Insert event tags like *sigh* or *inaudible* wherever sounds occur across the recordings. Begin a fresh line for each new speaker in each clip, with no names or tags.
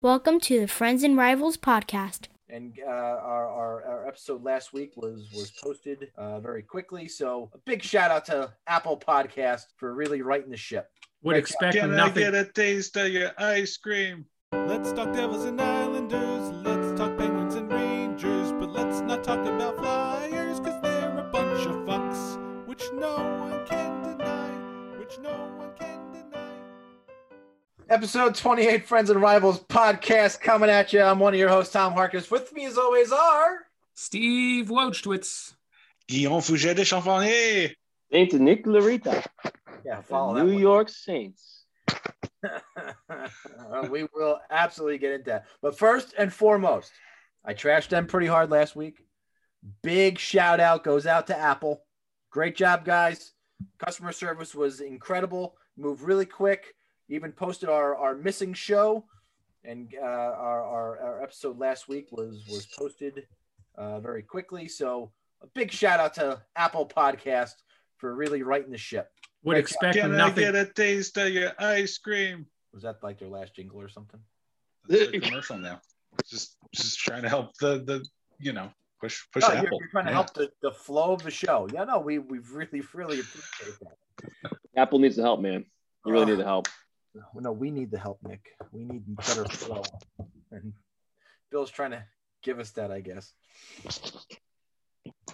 Welcome to the Friends and Rivals podcast.
and uh, our, our our episode last week was was posted uh, very quickly. So a big shout out to Apple Podcast for really righting the ship.
Would
Right,
expect
Can I
nothing.
get a taste of your ice cream?
Let's talk Devils and Islanders. Let's talk Penguins and Rangers. But let's not talk about Flyers, cause they're a bunch of fucks. Which no one can deny. Which no one can deny.
Episode twenty eight, Friends and Rivals podcast coming at you. I'm one of your hosts, Tom Harkness. With me, as always, are
Steve Wojtwitz.
Guillaume Fouget de Champagny.
Saint Nick Larita,
yeah,
the
follow that
New
one.
York Saints. *laughs*
We will absolutely get into that. But first and foremost, I trashed them pretty hard last week. Big shout out goes out to Apple. Great job, guys. Customer service was incredible. Moved really quick. Even posted our, our missing show, and uh, our, our our episode last week was was posted uh, very quickly. So a big shout out to Apple Podcast for really righting the ship.
Would
Right,
expect
Can I get a taste of your ice cream?
Was that like their last jingle or something?
That's *laughs* a commercial now. Just just trying to help the the you know push push
No, you're,
Apple.
you're trying to
Yeah.
help the, the flow of the show. Yeah, no, we we really really appreciate that. *laughs*
Apple needs the help, man. You really need the help.
No, we need the help, Nick. We need better flow. And Bill's trying to give us that, I guess.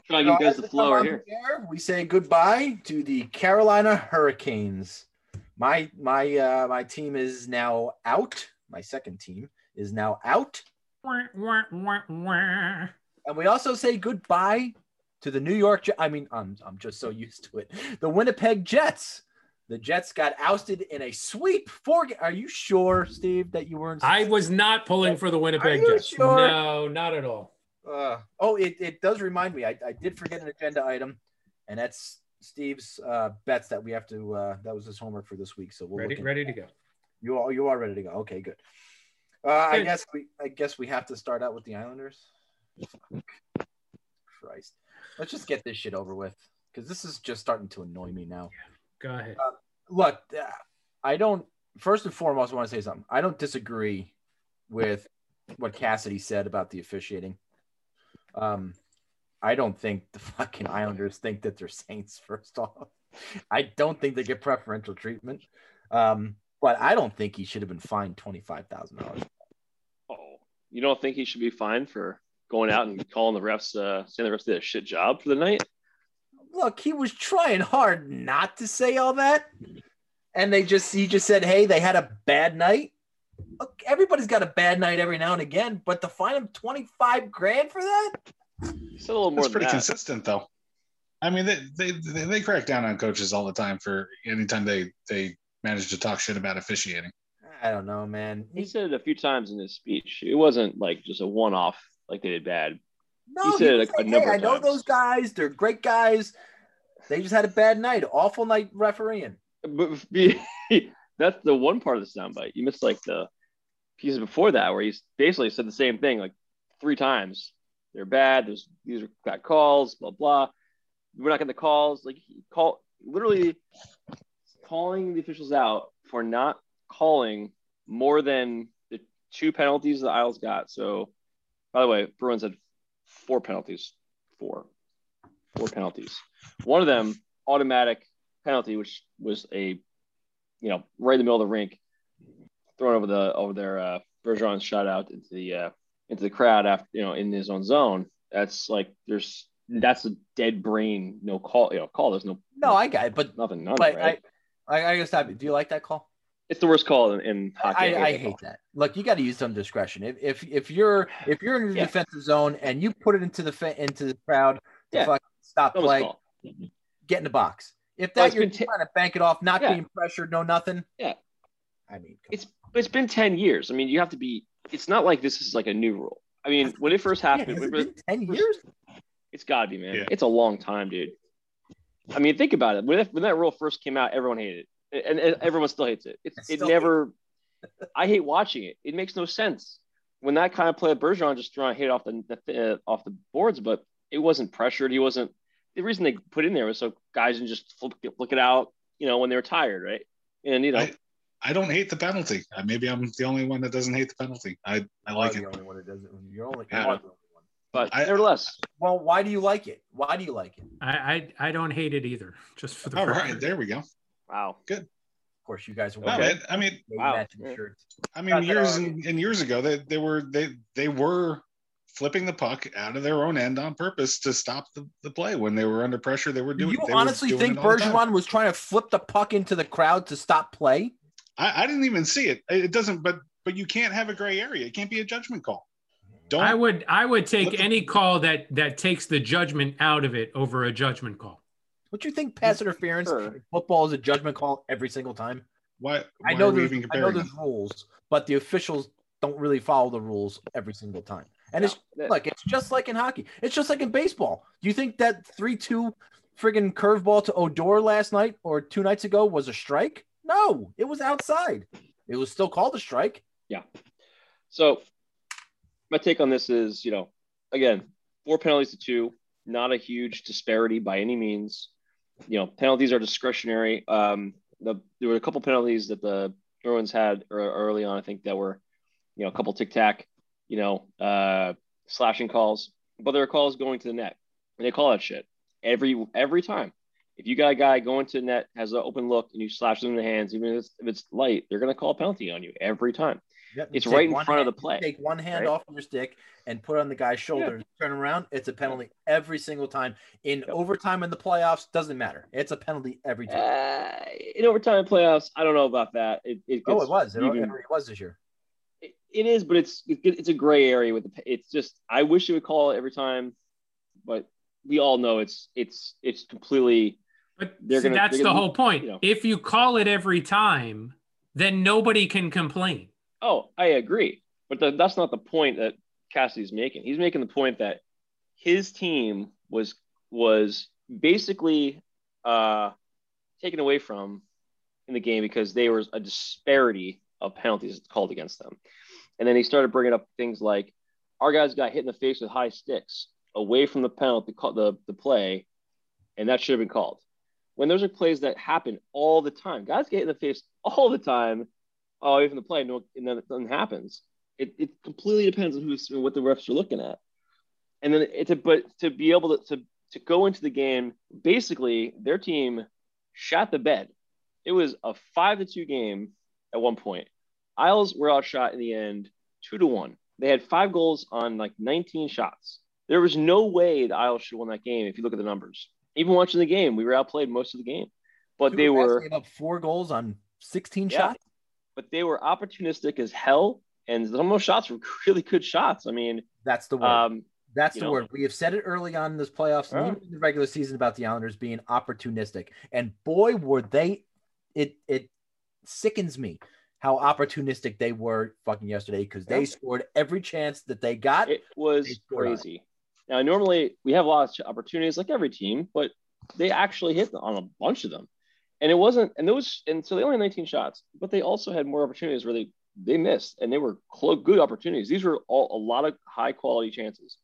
Trying to give you guys the
we
flow right here.
air, we say goodbye to the Carolina Hurricanes. My my uh, my team is now out. My second team is now out. And we also say goodbye to the New York. I mean, I'm I'm just so *laughs* used to it. The Winnipeg Jets. The Jets got ousted in a sweep. Four. Are you sure, Steve, that you weren't?
I was not pulling for the Winnipeg Jets.
sure?
No, not at all.
Uh, oh, it, it does remind me. I, I did forget an agenda item, and that's Steve's uh, bets that we have to. Uh, that was his homework for this week. So we'll
Ready, ready to go.
You are you are ready to go. Okay, good. Uh, I guess we I guess we have to start out with the Islanders. Christ, let's just get this shit over with because this is just starting to annoy me now.
Go ahead.
Look, uh, I don't. First and foremost, I want to say something. I don't disagree with what Cassidy said about the officiating. Um, I don't think the fucking Islanders think that they're saints. First off, I don't think they get preferential treatment. Um, but I don't think he should have been fined twenty five thousand dollars.
Oh, you don't think he should be fined for going out and calling the refs, uh, saying the refs did a shit job for the night?
Look, he was trying hard not to say all that, and they just he just said, "Hey, they had a bad night." Look, everybody's got a bad night every now and again, but to fine him twenty five grand for that?
It's a little more
That's
than
pretty
that.
consistent though. I mean, they, they they they crack down on coaches all the time for anytime they they manage to talk shit about officiating.
I don't know, man.
He said it a few times in his speech. It wasn't like just a one-off, like they did bad.
No,
He said it
was
a-
like,
a number
hey, I know
times.
those guys. They're great guys. They just had a bad night. Awful night refereeing.
But *laughs* that's the one part of the soundbite. You missed like the pieces before that where he's basically said the same thing like three times. They're bad. There's these are bad calls. Blah blah. We're not getting the calls. Like he call literally calling the officials out for not calling more than the two penalties the Isles got. So, by the way, Bruins had four penalties. Four, four penalties. One of them automatic penalty, which was a, you know, right in the middle of the rink, thrown over the over their uh, Bergeron shot out into the uh, into the crowd after you know in his own zone. That's like there's that's a dead brain no call you know call. There's no
No, I got it, but
nothing none
but
right.
I, I I gotta stop you. Do you like that call?
It's the worst call in, in hockey.
I, I
that
hate that. Look, you got to use some discretion. If if if you're if you're in the
Yeah.
defensive zone and you put it into the fa- into the crowd to
Yeah.
fucking stop
Dumbest
play,
call.
get in the box. If that
it's
you're
been ta-
trying to bank it off, not
Yeah.
being pressured, no nothing.
Yeah.
I mean,
It's but it's been ten years. I mean, you have to be. It's not like this is like a new rule. I mean, when it first
on. Yeah,
happened,
has
when
it
it
been ten
first-
years?
It's got to be, man.
Yeah.
It's a long time, dude. I mean, think about it. When, it- when that rule first came out, everyone hated it, and, and everyone still hates it. It's, it
Still
never. *laughs* I hate watching it. It makes no sense when that kind of play, Bergeron just throwing hit off the, the uh, off the boards, but it wasn't pressured. He wasn't. The reason they put in there was so guys didn't just flip, look it out, you know, when they were tired, right? And you know,
I- I don't hate the penalty. Uh, maybe I'm the only one that doesn't hate the penalty. I, I
You
like
are
it.
the only one that doesn't. You're only.
Yeah.
the only one.
But
I-
nevertheless,
Well, why do you like it? Why do you like it?
I, I I don't hate it either. *laughs* Just for the
All
record.
right, there we go.
Wow. Good.
Of course, you guys were.
No, man, I mean,
Wow.
matching
Yeah.
shirts.
I mean,
Not
years and, and years ago, they, they were they they were flipping the puck out of their own end on purpose to stop the, the play when they were under pressure. They were
Do
doing.
you
they
honestly
doing
think
it all the time.
Bergeron was trying to flip the puck into the crowd to stop play?
I, I didn't even see it. It doesn't. But but you can't have a gray area. It can't be a judgment call. Don't.
I would I would take
Look at-
any call that that takes the judgment out of it over a judgment call.
Don't you think pass interference
Sure.
football is a judgment call every single time?
why?
I know
are we
there's
even
I know there's
them?
rules, but the officials don't really follow the rules every single time. And it's
No, that-
look, it's just like in hockey. It's just like in baseball. Do you think that three two friggin' curveball to Odor last night or two nights ago was a strike? No, it was outside. It was still called a strike. Yeah.
So my take on this is, you know, again, four penalties to two, not a huge disparity by any means. You know, penalties are discretionary. Um, the, there were a couple penalties that the Bruins had early on, I think that were, you know, a couple tic tac, you know, uh, slashing calls, but there are calls going to the net, and they call that shit every every time. If you got a guy going to the net, has an open look, and you slash them in the hands, even if it's, if it's light, they're going to call a penalty on you every time.
Yep,
It's
you take
right in
one
front of the play,
Take one hand
right?
off your stick and put it on the guy's shoulder. Turn around, it's a penalty every single time. In
Yep.
overtime in the playoffs, doesn't matter. It's a penalty every time.
Uh, in overtime in playoffs, I don't know about that. It, it
oh, it was. It,
even-
it was this year.
it- it is, but it's it's a gray area with the. It's just I wish you would call it every time, but we all know it's it's it's completely
But see,
gonna-
that's the
gonna-
whole point.
you know.
If you call it every time, then nobody can complain.
Oh, I agree, but the, that's not the point that Cassidy's making. He's making the point that his team was was basically uh, taken away from in the game because there was a disparity of penalties called against them, and then he started bringing up things like our guys got hit in the face with high sticks away from the penalty the the play, and that should have been called. When those are plays that happen all the time, guys get hit in the face all the time oh, even the play, no, and then nothing happens. It, it completely depends on who's what the refs are looking at. And then it's a, but to be able to, to to go into the game, basically their team shot the bed. It was a five to two game at one point. Isles were outshot in the end, two to one. They had five goals on like 19 shots. There was no way the Isles should have won that game if you look at the numbers. Even watching the game, we were outplayed most of the game, but they were
gave up four goals on 16
Yeah.
shots.
But they were opportunistic as hell, and some of those shots were *laughs* really good shots. I mean,
That's the word.
um,
That's the
know.
word. We have said it early on in this playoffs and even in the regular season about the Islanders being opportunistic. And boy, were they it it sickens me how opportunistic they were fucking yesterday because they
Yeah.
scored every chance that they got.
it was
scored on
crazy. Now, normally we have a lot of opportunities, like every team, but they actually hit on a bunch of them, and it wasn't. And those, and so they only had 19 shots, but they also had more opportunities where they they missed, and they were good opportunities. These were all a lot of high quality chances,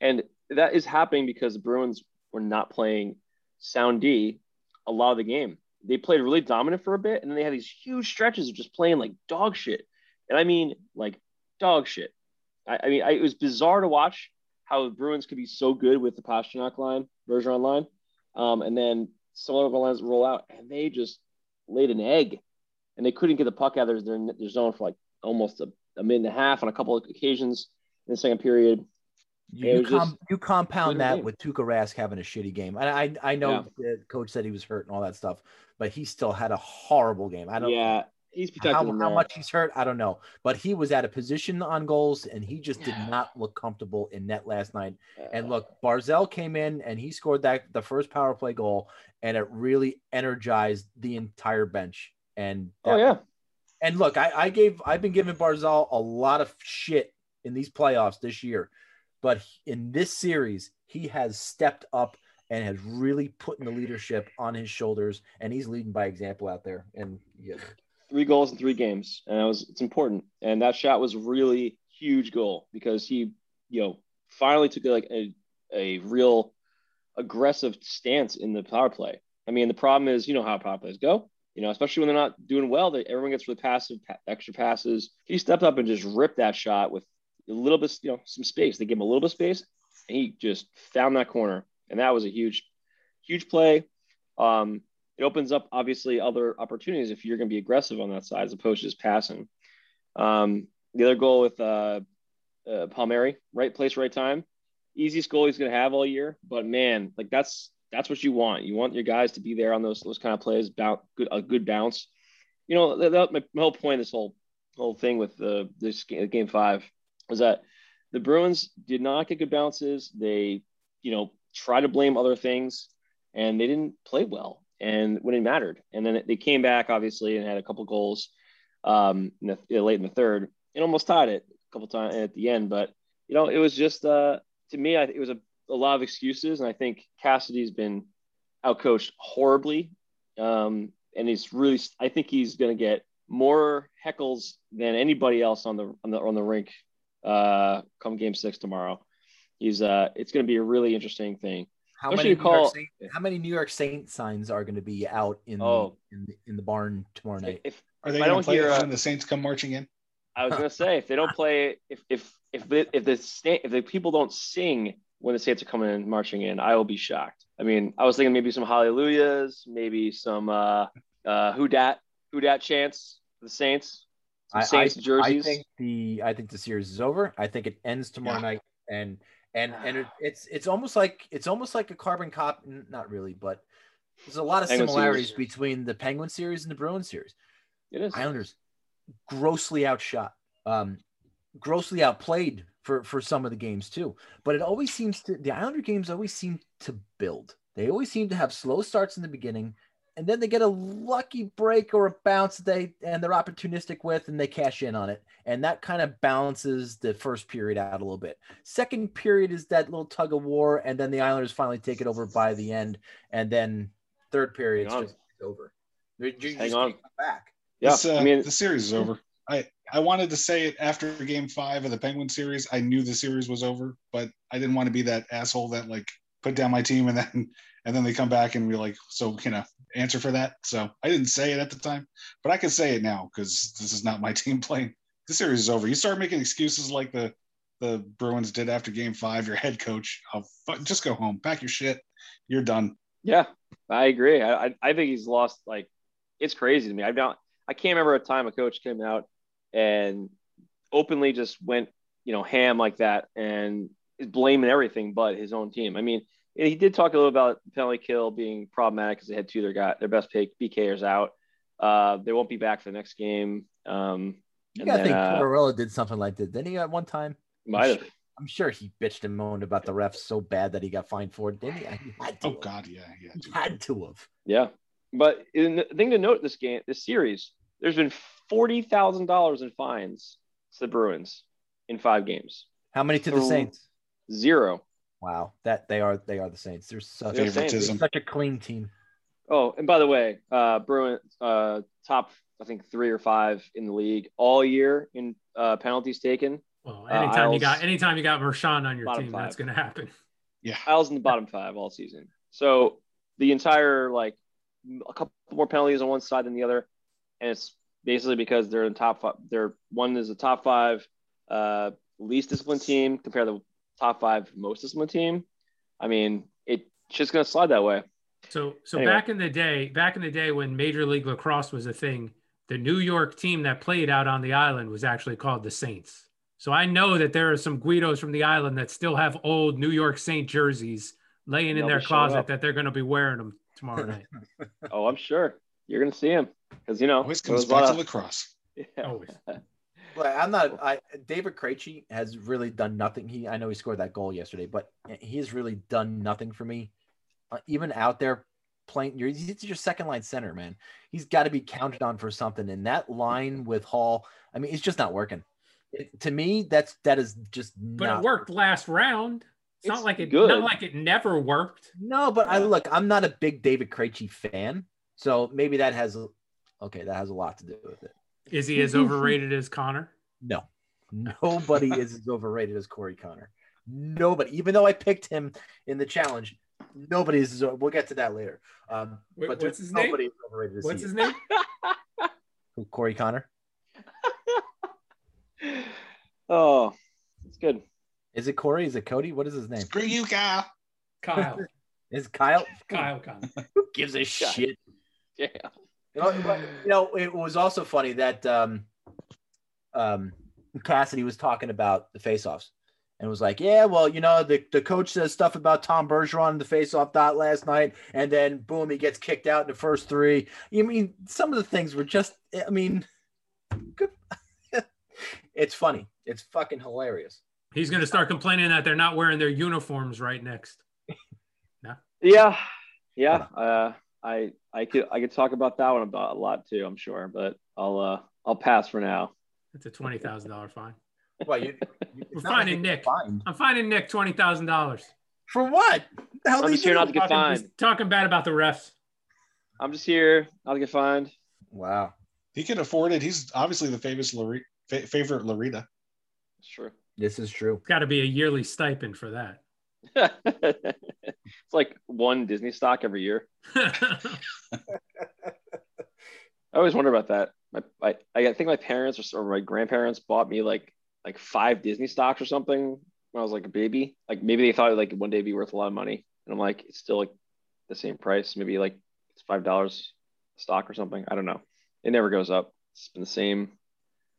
and that is happening because the Bruins were not playing sound D a lot of the game. They played really dominant for a bit, and then they had these huge stretches of just playing like dog shit, and I mean like dog shit. I, I mean, I, it was bizarre to watch how the Bruins could be so good with the Pastrnak line, Bergeron line, um, and then other lines roll out, and they just laid an egg, and they couldn't get the puck out of their, their zone for like almost a, a minute and a half on a couple of occasions in the second period.
You, you, com- you compound that
game.
with Tuukka Rask having a shitty game. And I I know
Yeah.
the coach said he was hurt and all that stuff, but he still had a horrible game. I don't
Yeah, he's protected.
how, how much he's hurt, I don't know. But he was at a position on goals and he just did not look comfortable in net last night. And look, Barzal came in and he scored that the first power play goal, and it really energized the entire bench. And
oh yeah,
and look, I, I gave I've been giving Barzal a lot of shit in these playoffs this year, but in this series, he has stepped up and has really put in the leadership on his shoulders, and he's leading by example out there. And yeah,
three goals in three games, and it was it's important. And that shot was really huge goal because he, you know, finally took like a a real aggressive stance in the power play. I mean, the problem is, you know how power plays go. You know, especially when they're not doing well, that everyone gets really passive, pa- extra passes. He stepped up and just ripped that shot with a little bit, you know, some space. They gave him a little bit of space, and he just found that corner, and that was a huge, huge play. Um, it opens up obviously other opportunities if you're going to be aggressive on that side as opposed to just passing. Um, the other goal with uh, uh, Palmieri, right place, right time, easiest goal he's going to have all year. But man, like that's that's what you want. You want your guys to be there on those those kind of plays, bounce, good a good bounce. You know, that, that, my, whole point, this whole whole thing with the this game, game five, was that the Bruins did not get good bounces. They, you know, try to blame other things, and they didn't play well. And when it mattered, and then they came back obviously and had a couple goals um, in the, late in the third, and almost tied it a couple times at the end. But you know, it was just uh, to me, I, it was a, a lot of excuses, and I think Cassidy's been outcoached horribly, um, and he's really. I think he's going to get more heckles than anybody else on the on the on the rink uh, come Game Six tomorrow. He's uh, it's going to be a really interesting thing.
How
Especially
many,
to
New York
call-
Saint, how many New York Saint signs are going to be out in the,
Oh.
in the in the barn tomorrow night?
If
Are they going to play
hear,
it
uh,
when the Saints come marching in?
I was gonna *laughs* say if they don't play, if if if the if the if the people don't sing when the Saints are coming in marching in, I will be shocked. I mean, I was thinking maybe some hallelujahs, maybe some uh uh who dat who dat chants for the Saints, some
I, I,
Saints
I think the I think the series is over. I think it ends tomorrow
Yeah.
night, and and and it, *sighs* it's it's almost like it's almost like a carbon cop. Not really, but there's a lot of
Penguin
similarities
series.
between the Penguin series and the Bruins series.
it is.
Islanders grossly outshot, um, grossly outplayed for for some of the games too. But it always seems to the Islander games always seem to build. They always seem to have slow starts in the beginning, and then they get a lucky break or a bounce that they and they're opportunistic with, and they cash in on it, and that kind of balances the first period out a little bit. Second period is that little tug of war, and then the Islanders finally take it over by the end, and then third period it's
Hang on.
just over. You, you
Hang
just
on.
back.
Yeah,
This, uh,
I mean,
the series is over. I I wanted to say it after Game Five of the Penguin series. I knew the series was over, but I didn't want to be that asshole that like put down my team and then and then they come back and be like, so you know, answer for that. So I didn't say it at the time, but I can say it now because this is not my *laughs* team playing. The series is over. You start making excuses like the the Bruins did after Game Five. Your head coach, oh, fu- just go home, pack your shit. You're done.
Yeah, I agree. I, I I think he's lost. Like, it's crazy to me. I've not. I can't remember a time a coach came out and openly just went, you know, ham like that and is blaming everything but his own team. I mean, he did talk a little about penalty kill being problematic because they had two of their got their best pick PKers out. Uh, they won't be back for the next game. Um,
You
and
gotta
then,
think
uh,
Tortorella did something like that, didn't he? At one time,
might have.
I'm sure he bitched and moaned about the refs so bad that he got fined for it. Didn't he? He had to.
Oh
have.
God, yeah, yeah.
He had to have.
Yeah, but in, the thing to note this game, this series, there's been forty thousand dollars in fines to the Bruins in five games.
How many to the Saints?
Zero.
Wow, that they are they are the Saints. They're such,
They're
they're
Favoritism.
such a clean team.
Oh, and by the way, uh, Bruins uh, top I think three or five in the league all year in uh, penalties taken.
Well,
Uh,
anytime you got anytime you got Marchand on your team,
five.
that's going to happen.
Yeah.
Isles in the bottom five all season. So the entire like a couple more penalties on one side than the other, and it's basically because they're in top five. They're one is the top five uh, least disciplined team compared to the top five most the team. I mean, it's just going to slide that way.
So so
Anyway.
back in the day, back in the day when Major League Lacrosse was a thing, the New York team that played out on the island was actually called the Saints. So I know that there are some Guidos from the island that still have old New York Saint jerseys laying in
They'll
their closet that they're going to be wearing them tomorrow night. *laughs*
Oh, I'm sure you're going to see him because you know
Always
there
comes
was a lot
back to
uh,
lacrosse. *laughs*
yeah.
Always.
But I'm not. I David Krejci has really done nothing. He I know he scored that goal yesterday, but he has really done nothing for me. Uh, even out there playing, you're, he's your second line center, man. He's got to be counted on for something. And that line with Hall, I mean, it's just not working. It- to me, that's that is just.
But
not
it worked last round. It's,
It's
not like it
good.
not like it never worked.
No, but I look, I'm not a big David Krejci fan, so maybe that has okay, that has a lot to do with it.
Is he as overrated as Connor?
No, nobody is as overrated as Corey Connor. Nobody, even though I picked him in the challenge, nobody is. We'll get to that later. Um,
Wait,
but
what's
there's
his name?
is overrated this
What's
year.
his name? *laughs*
Who, Corey Connor. *laughs*
Oh, it's good.
Is it Corey? Is it Cody? What is his name?
Screw you, Kyle.
Kyle. *laughs*
Is Kyle?
Kyle Connor.
Who gives a shit?
Yeah.
You know, but, you know, it was also funny that um, um, Cassidy was talking about the face-offs and was like, "Yeah, well, you know, the, the coach says stuff about Tom Bergeron in the face-off dot last night, and then boom, he gets kicked out in the first three. You mean some of the things were just, I mean, good. *laughs* it's funny. It's fucking hilarious.
He's going to start complaining that they're not wearing their uniforms right next. *laughs*
Yeah. Yeah. Uh, I I could I could talk about that one about a lot too, I'm sure, but I'll uh I'll pass for now.
It's a twenty thousand dollar fine.
Well, you, you-
We're
it's not like
finding Nick.
fined.
I'm finding Nick twenty thousand dollars.
for what? The hell
I'm just here not to get fined.
Talking bad about the refs.
I'm just here, not to get fined.
Wow.
He can afford it. He's obviously the famous Lore- favorite Larita.
It's true.
This is true.
Got to be a yearly stipend for that. *laughs*
it's like one Disney stock every year. *laughs* I always wonder about that. My, I, I think my parents or, or my grandparents bought me like like five Disney stocks or something when I was like a baby. Like maybe they thought it would like one day be worth a lot of money, and I'm like, it's still like the same price. Maybe like it's five dollars stock or something. I don't know. It never goes up. It's been the same.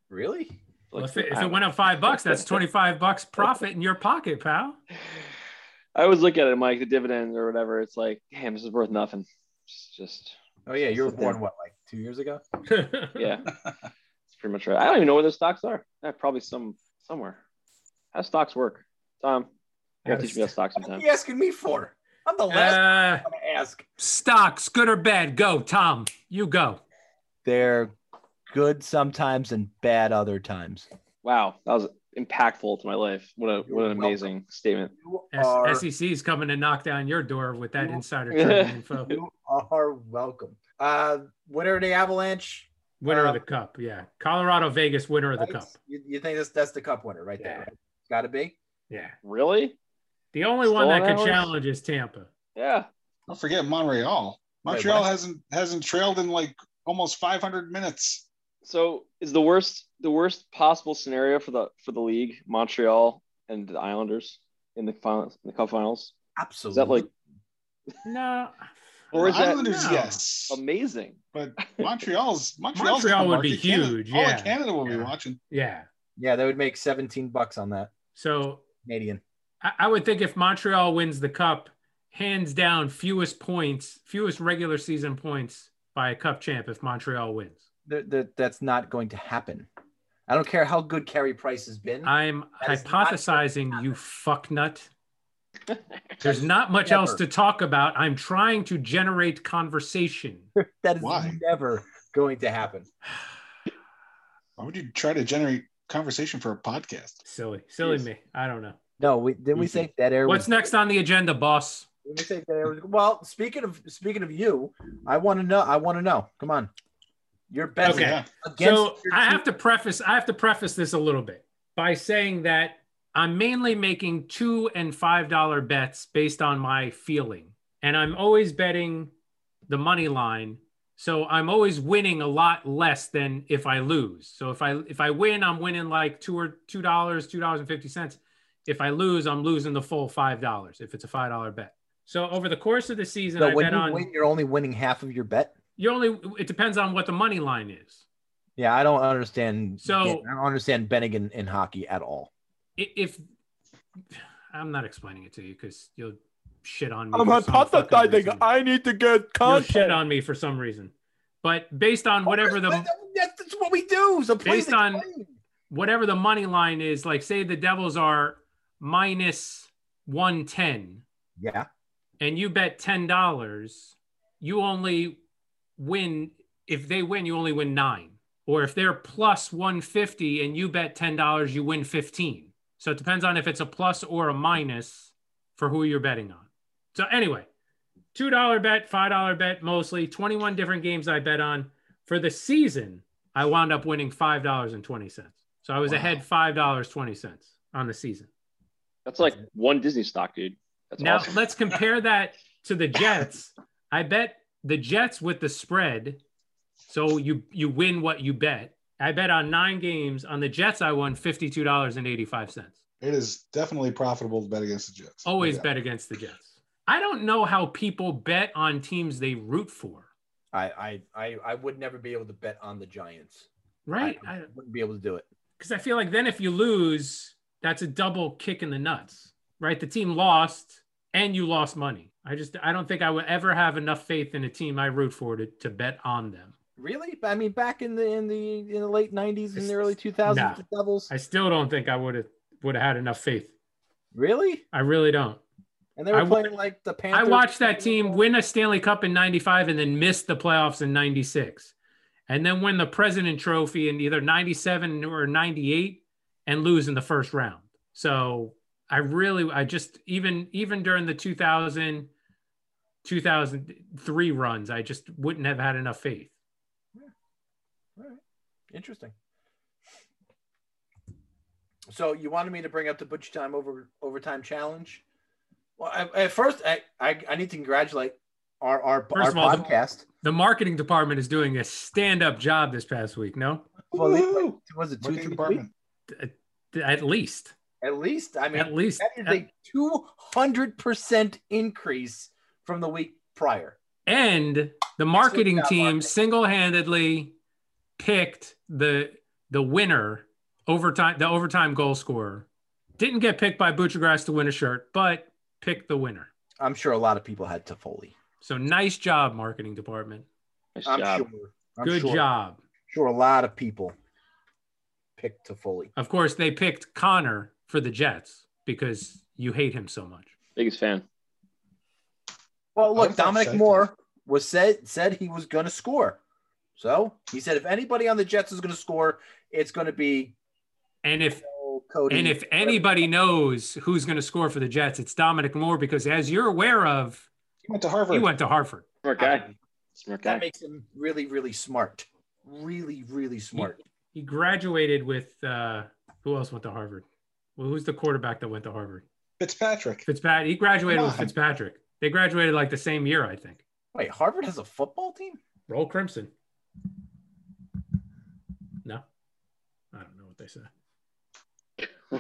Really?
well, if, it, if it went up five bucks, that's twenty five bucks profit in your pocket, pal. *laughs*
I always look at it, Mike, the dividends or whatever. It's like, damn, this is worth nothing. It's just,
Oh yeah, you were
Sit there.
born what, like two years ago? *laughs*
yeah, *laughs* it's pretty much right. I don't even know where those stocks are. Yeah, probably some somewhere. How stocks work? Tom, you gotta teach me how stocks
What are you asking me for? I'm the last
Uh,
one to ask.
stocks, good or bad? Go, Tom. You go.
They're good sometimes and bad other times.
Wow, that was impactful to my life. What a what an
You're
amazing statement.
Are,
SEC is coming to knock down your door with that
You-
insider *laughs* trading info.
you are welcome. Uh, winner of the Avalanche.
Winner
Uh,
of the cup, yeah. Colorado, Vegas, winner of the cup.
You, you think that's that's the cup winner right
Yeah.
there? Right? Got to be.
Yeah.
Really?
The only
Still
one that
on
could challenge is Tampa.
Yeah.
Don't forget Montreal. Montreal
what?
hasn't hasn't trailed in like almost 500 minutes.
So is the worst the worst possible scenario for the for the league Montreal and the Islanders in the finals in the cup finals?
Absolutely.
Is that like
No.
Or is
the
that-
Islanders,
no.
yes,
amazing?
but Montreal's *laughs* Montreal's
Montreal would be
market. Canada-
huge,
All
yeah.
of Canada will be watching.
Yeah.
Yeah, they would make 17 bucks on that
So
Canadian.
I, I would think if Montreal wins the cup, hands down, fewest points, fewest regular season points by a cup champ if Montreal wins.
That that- that's not going to happen. I don't care how good Carey Price has been.
I'm
That is not going to
hypothesizing, you fucknut. *laughs* There's not much
Never.
else to talk about. I'm trying to generate conversation. *laughs*
that is
Why?
never going to happen.
Why would you try to generate conversation for a podcast?
Silly, silly
Jeez.
me. I don't know.
No, we didn't we say that air.
What's
was,
next on the agenda, boss?
Didn't say dead was, well, speaking of speaking of you, I want to know. I want to know. Come on, you're betting
Okay.
Against.
so
your
I have to preface I have to preface this a little bit by saying that I'm mainly making two and five dollar bets based on my feeling, and I'm always betting the money line. So I'm always winning a lot less than if I lose. So if I if I win, I'm winning like two or two dollars, two dollars and fifty cents. If I lose, I'm losing the full five dollars if it's a five dollar bet. So over the course of the season,
So
I
when
bet
you
on
win, you're only winning half of your bet.
You only it depends on what the money line is.
Yeah, I don't understand.
So-
I don't understand betting in, in hockey at all.
if I'm not explaining it to you because you'll shit on me.
I'm
for some fucking
hypothesizing. I need to get
You'll shit on me for some reason. But based on oh, whatever the
That's, that's what we do. So please
Based on-
explain.
whatever the money line is, like say the Devils are minus one ten,
yeah,
and you bet ten dollars, you only win if they win, you only win nine. Or if they're plus one fifty and you bet ten dollars, you win fifteen. So it depends on if it's a plus or a minus for who you're betting on. So anyway, two dollar bet, five dollar bet, mostly twenty one different games I bet on for the season. I wound up winning five dollars and twenty cents. So I was
Wow.
ahead five dollars twenty cents on the season.
That's like one Disney stock, dude. That's
now
awesome.
let's compare that to the Jets. *laughs* I bet the Jets with the spread. So you you win what you bet. I bet on nine games on the Jets. I won fifty two dollars and eighty five cents.
It is definitely profitable to bet against the Jets.
Always
Yeah.
bet against the Jets. I don't know how people bet on teams they root for.
I, I I I would never be able to bet on the Giants.
Right?
I, wouldn't be able to do it.
Because I, feel like then if you lose, that's a double kick in the nuts. Right? The team lost and you lost money. I just I don't think I would ever have enough faith in a team I root for to, to bet on them.
Really? I mean, back in the in the in the late '90s and the early 2000s,
Nah.
the Devils.
I still don't think I would have would have had enough faith.
Really?
I really don't.
And they were
I
playing like the Panthers.
I watched that team win a Stanley Cup in 95 and then miss the playoffs in 96. And then win the President Trophy in either 97 or 98 and lose in the first round. So I really, I just, even, even during the 2000, 2003 runs, I just wouldn't have had enough faith.
All right. Interesting. So you wanted me to bring up the Butch Time over overtime challenge? Well, I, at first, I, I I need to congratulate our our,
First
our
of all, the-
podcast.
The marketing department is doing a stand up job this past week. No,
Well, they-
Woo-hoo!
was it two three
department.
at least,
At least, I mean,
at least.
that is a two hundred percent increase from the week prior.
and the marketing team
marketing.
single-handedly picked the the winner overtime the overtime goal scorer didn't get picked by butchergrass to win a shirt but picked the winner
I'm sure a lot of people had Toffoli.
so nice job marketing department
Nice
I'm
job.
sure. I'm
good
sure,
job
Sure, a lot of people picked Toffoli.
of course they picked connor for the jets because you hate him so much
Biggest fan.
Well, look, Dominic Moore was said said he was going to score. So he said if anybody on the Jets is going to score, it's going to be
and if
Cody.
and if anybody knows who's going to score for the jets it's dominic moore because as you're aware of
He went to Harvard.
he went to harvard
Smart guy. Smart
that
guy.
makes him really, really smart. Really, really smart.
He graduated with uh, who else went to Harvard? Well, who's the quarterback that went to Harvard?
Fitzpatrick.
Fitzpatrick. He graduated with. Fitzpatrick. They graduated like the same year, I think.
Wait, Harvard has a football team?
Roll Crimson. No, I don't know what they say.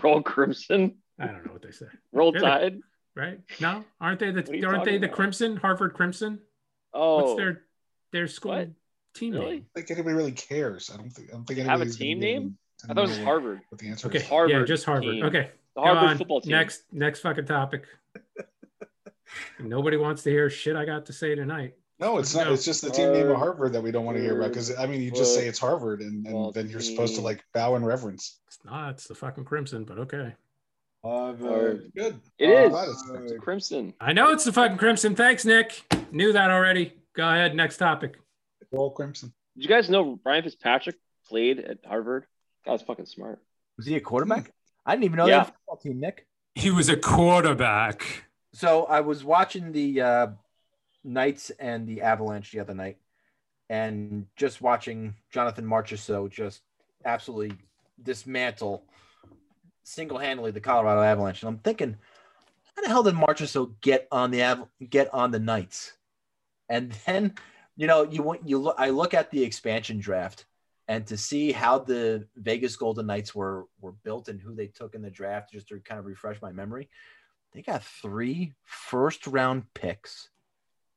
Roll Crimson.
I don't know what they say.
Roll
Really?
Tide.
Right? No, aren't they
What are
the aren't they the
about?
Crimson? Harvard Crimson.
Oh,
What's their their school
What?
team
Really?
name?
I don't think anybody really cares. I don't think. I don't think anybody
Have a team
gonna
name?
Even- to
I thought it was Harvard.
What the answer
Okay,
is.
yeah,
Harvard
just Harvard.
team.
Okay,
The
go
Harvard
on.
football team.
Next, next fucking topic. *laughs* Nobody wants to hear shit I got to say tonight.
No, it's not.
No.
It's just the team name of
Harvard.
Harvard that we don't want to hear about. Because I mean, you just say it's Harvard, and, and then you're supposed to like bow in reverence.
It's not. It's the fucking Crimson, but okay.
Harvard.
Good.
It
I'm
is.
it's-
It's a Crimson.
I know it's the fucking Crimson. Thanks, Nick. Knew that already. Go ahead. Next topic.
Roll Crimson.
Did you guys know Brian Fitzpatrick played at Harvard? Guy's fucking smart.
Was he a quarterback? *laughs* I didn't even know
Yeah.
they had a football team, Nick.
He was a quarterback.
So I was watching the uh, Knights and the Avalanche the other night, and just watching Jonathan Marchessault just absolutely dismantle single-handedly the Colorado Avalanche. And I'm thinking, how the hell did Marchessault get on the Av- get on the Knights? And then, you know, you want you look. I look at the expansion draft, and to see how the Vegas Golden Knights were were built and who they took in the draft, just to kind of refresh my memory they got three first round picks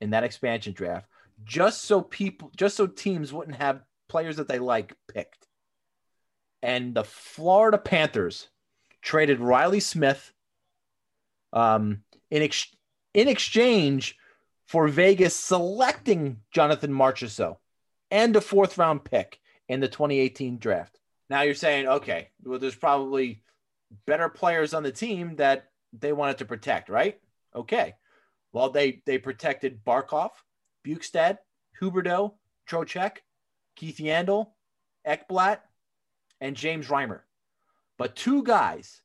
in that expansion draft just so people just so teams wouldn't have players that they like picked. And the florida panthers traded reilly smith um, in, ex- in exchange for vegas selecting jonathan marchessault and a fourth round pick in the 2018 draft now you're saying okay well there's probably better players on the team that they wanted to protect, right? Okay. Well, they they protected Barkov, Bjugstad, Huberdeau, Trocheck, Keith Yandle, Ekblad, and James Reimer. But two guys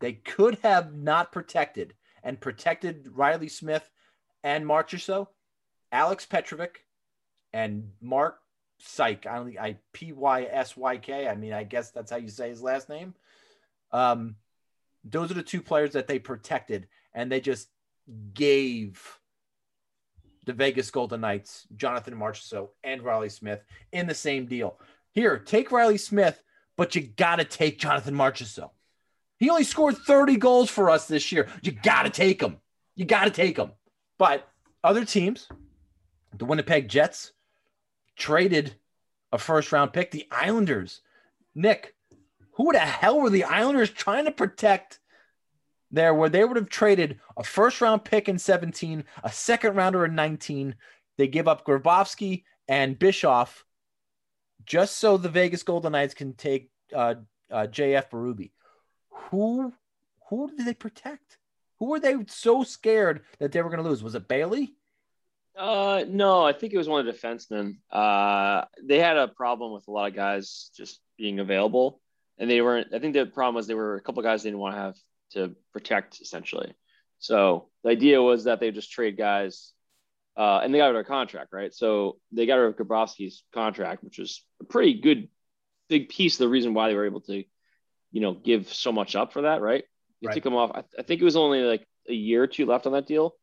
they could have not protected and protected Reilly Smith and Marchessault, Alex Petrovic, and Mark Syke. I don't I P Y S Y K. I mean, I guess that's how you say his last name. Um, those are the two players that they protected, and they just gave the Vegas Golden Knights Jonathan Marchessault and Reilly Smith in the same deal. Here, take Reilly Smith, but you got to take Jonathan Marchessault. He only scored 30 goals for us this year. You got to take him. You got to take him. But other teams, the Winnipeg Jets traded a first round pick. The Islanders, Nick, who the hell were the Islanders trying to protect there where they would have traded a first round pick in 17, a second rounder in 19? They give up Grabovski and Bischoff just so the Vegas Golden Knights can take uh, uh, JF Berube. Who who did they protect? Who were they so scared that they were going to lose? Was it Bailey?
Uh, no, I think it was one of the defensemen. Uh, they had a problem with a lot of guys just being available, and they weren't. I think the problem was they were a couple guys they didn't want to have to protect essentially. So the idea was that they just trade guys, uh, and they got rid of their contract, right? So they got rid of Grabovski's contract, which was a pretty good, big piece of the reason why they were able to, you know, give so much up for that, right? They
Right.
took him off. I, I think it was only like a year or two left on that deal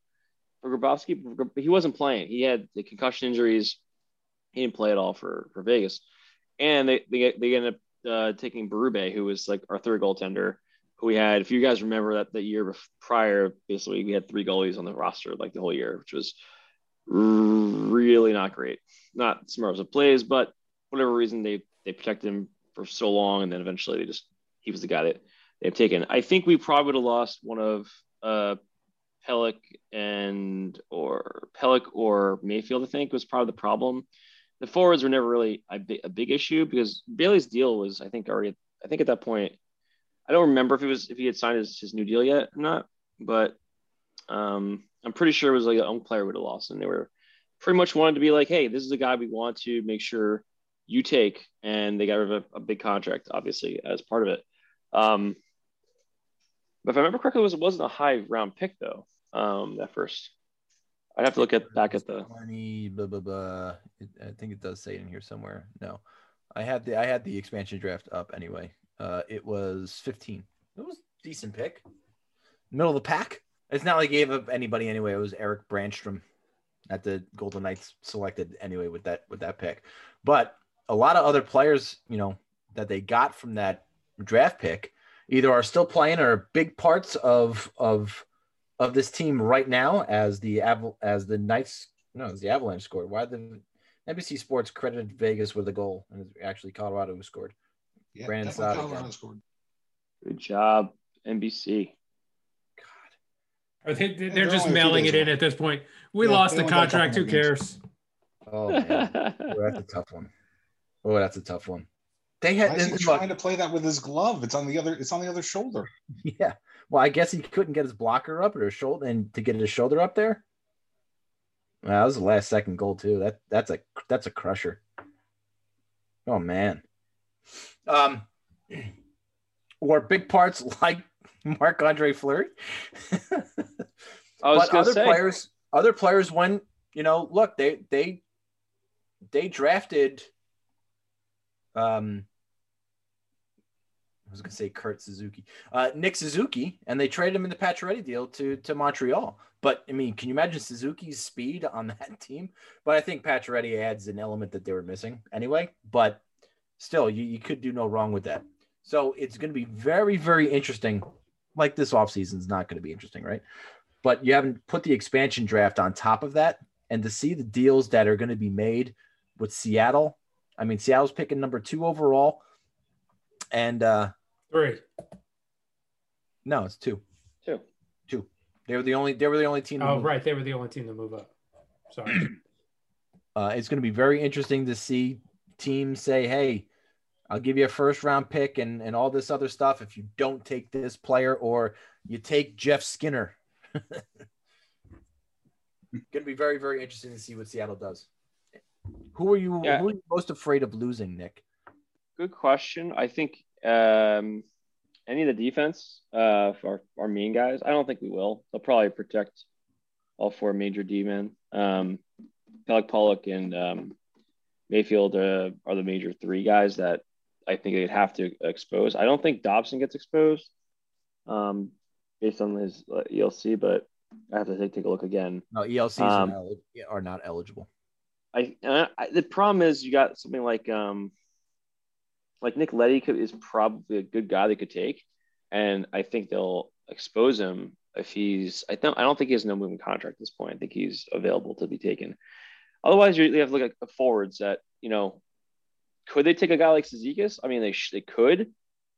Grabovski. He wasn't playing. He had the concussion injuries. He didn't play at all for, for Vegas. And they they, they ended up uh, taking Berube, who was like our third goaltender, who we had. If you guys remember that the year prior, basically we had three goalies on the roster like the whole year, which was really not great. Not smart of the plays, but whatever reason they they protected him for so long, and then eventually they just he was the guy that they've taken. I think we probably would have lost one of uh Pelech and or Pelech or Mayfield. I think was probably the problem. The forwards were never really a big, a big issue because Bailey's deal was, I think, already. I think at that point, I don't remember if it was if he had signed his, his new deal yet or not, but um, I'm pretty sure it was like a young player would have lost, and they were pretty much wanted to be like, hey, this is the guy we want to make sure you take, and they got rid of a, a big contract, obviously, as part of it. Um, but if I remember correctly, it, was, it wasn't a high round pick though. Um, that first, I'd have to look at back at the.
20, blah, blah, blah. It, I think it does say it in here somewhere. No, I had the I had the expansion draft up anyway. Uh, it was 15. It was a decent pick, middle of the pack. It's not like he gave up anybody anyway. It was Erik Brannstrom at the Golden Knights selected anyway with that with that pick. But a lot of other players, you know, that they got from that draft pick either are still playing or big parts of of of this team right now as the Aval- as the Knights no as the Avalanche scored. Why the NBC Sports credited Vegas with a goal and it's actually Colorado who scored.
Yeah,
Brandon
definitely
Saad
Colorado scored.
Good job, NBC.
God.
Or they, they,
Yeah,
they're
they're
just
only a few
mailing it in at this point. We
Yeah,
lost the
only got a couple
contract. Who cares?
Oh man, *laughs* oh, that's a tough one. Oh, that's a tough one. They had
Why is he trying
look,
to play that with his glove? It's on the other. It's on the other shoulder. *laughs*
yeah. Well, I guess he couldn't get his blocker up or his shoulder and to get his shoulder up there. Wow, that was the last second goal too. That that's a that's a crusher. Oh man. Um or big parts *laughs* like Marc Andre Fleury.
I was
but other
say,
players, other players, when you know, look, they they they drafted. Um, I was gonna say Kurt Suzuki, uh, Nick Suzuki, and they traded him in the Pacioretty deal to to Montreal. But I mean, can you imagine Suzuki's speed on *laughs* that team? But I think Pacioretty adds an element that they were missing anyway. But still, you, you could do no wrong with that. So it's going to be very, very interesting. Like this offseason is not going to be interesting, right? But you haven't put the expansion draft on top of that. And to see the deals that are going to be made with Seattle, I mean, Seattle's picking number two overall. And uh
Three.
no, it's two.
Two.
Two. They were the only they were the only team. to
Oh,
move.
right. They were the only team to move up. Sorry. *clears throat*
Uh, it's going to be very interesting to see teams say, "Hey, I'll give you a first round pick and and all this other stuff if you don't take this player or you take Jeff Skinner." *laughs* going to be very very interesting to see what Seattle does. Who are you?
Yeah.
Who are you most afraid of losing, Nick?
good question. I think um, any of the defense uh, for our, our main guys, I don't think we will. They'll probably protect all four major D men. Um, Pelech, Pulock, and um, Mayfield uh, are the major three guys that I think they'd have to expose. I don't think Dobson gets exposed um, based on his uh, ELC, but I have to take, take a look again.
No, ELCs
Um,
are, not, eli- are not eligible.
I, uh, I the problem is you got something like um like Nick Leddy could, is probably a good guy they could take, and I think they'll expose him if he's. I don't. I don't think he has no moving contract at this point. I think he's available to be taken. Otherwise, you have to look at forwards that you know. Could they take a guy like Cizikas? I mean, they they could,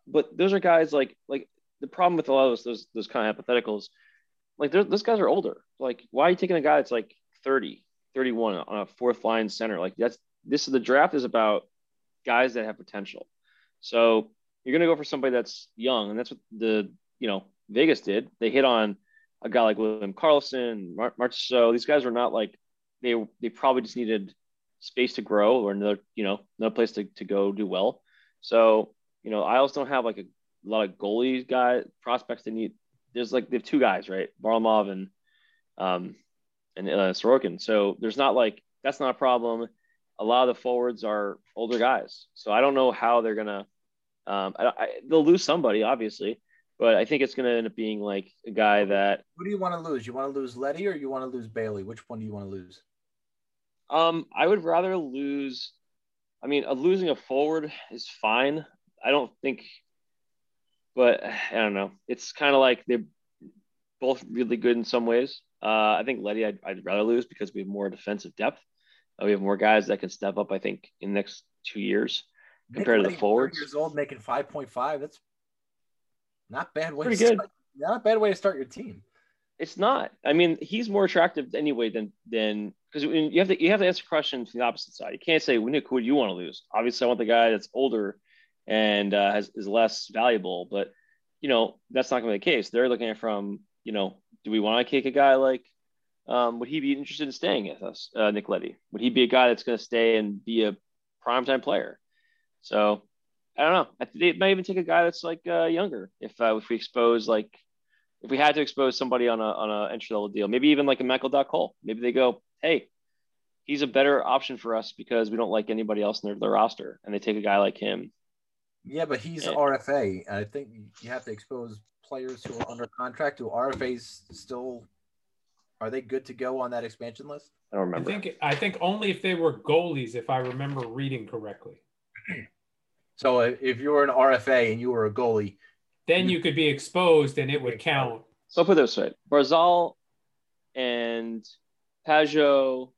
but those are guys like like the problem with a lot of those those, those kind of hypotheticals, like those guys are older. Like, why are you taking a guy that's like 30, 31 on a fourth line center? Like that's this is the draft is about guys that have potential. So you're gonna go for somebody that's young, and that's what the you know Vegas did. They hit on a guy like William Karlsson, Mar- Marchessault. These guys were not like they they probably just needed space to grow or another you know another place to, to go do well. So you know Isles don't have like a lot of goalie guy prospects they need. There's like they have two guys right, Varlamov and um and uh, Sorokin. So there's not like that's not a problem. A lot of the forwards are older guys, so I don't know how they're gonna. Um, I, I, they'll lose somebody, obviously, but I think it's gonna end up being like a guy that
Who do you want to lose? You want to lose Leddy or you want to lose Bailey? Which one do you want to lose?
Um, I would rather lose. I mean, losing a forward is fine. I don't think, but I don't know. It's kind of like they're both really good in some ways. Uh, I think Leddy, I'd, I'd rather lose because we have more defensive depth. Uh, we have more guys that can step up. I think in the next two years compared to the
Nick Leddy, 30
forwards.
Years old, making five point five. That's not bad way.
Pretty
to
good.
Start, not a bad way to start your team.
It's not. I mean, he's more attractive anyway than than because you have to you have to answer questions from the opposite side. You can't say, well, Nick, who do you want to lose? Obviously, I want the guy that's older and uh, has is less valuable. But you know, that's not going to be the case. They're looking at it from you know, do we want to kick a guy like? Um, would he be interested in staying with us, uh, Nick Leddy? Would he be a guy that's going to stay and be a primetime player? So I don't know. I think they might even take a guy that's like uh, younger if uh, if we expose like if we had to expose somebody on a on a entry level deal, maybe even like a Michael Dal Colle, maybe they go, hey, he's a better option for us because we don't like anybody else in their, their roster, and they take a guy like him.
Yeah, but he's
Yeah.
RFA. I think you have to expose players who are under contract. Do RFAs still are they good to go on that expansion list?
I don't
I
remember.
think I think only if they were goalies, if I remember reading correctly. *clears throat*
So if if you were an RFA and you were a goalie,
Then you could be exposed and it would count.
So I'll put it this way: Barzal and Pageau,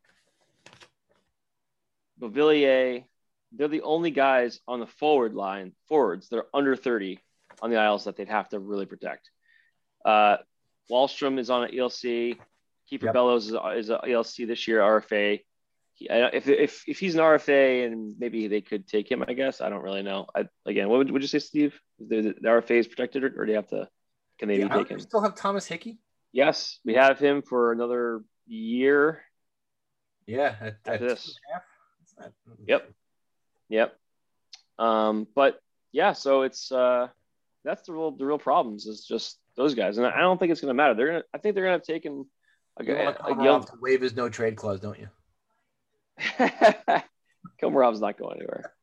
Beauvillier, they're the only guys on the forward line, forwards that are under 30 on the Isles that they'd have to really protect. Uh, Wahlstrom is on an ELC. Kieffer
Yep.
Bellows is, is a ELC this year, RFA. If, if, if he's an RFA and maybe they could take him, I guess. I don't really know. I, again, what would, would you say, Steve? The, the RFA is protected or, or do you have to, can they
yeah,
be
I don't
taken?
you still have Thomas Hickey.
Yes, we have him for another year.
Yeah, at, at
After this.
and a half. It's not-
Yep. Yep. Um, but yeah, so it's uh, that's the real the real problems is just those guys, and I don't think it's going to matter. They're gonna, I think they're going to have taken a,
You want
a young.
to waive his no trade clause, don't you? *laughs*
Komarov's not going anywhere.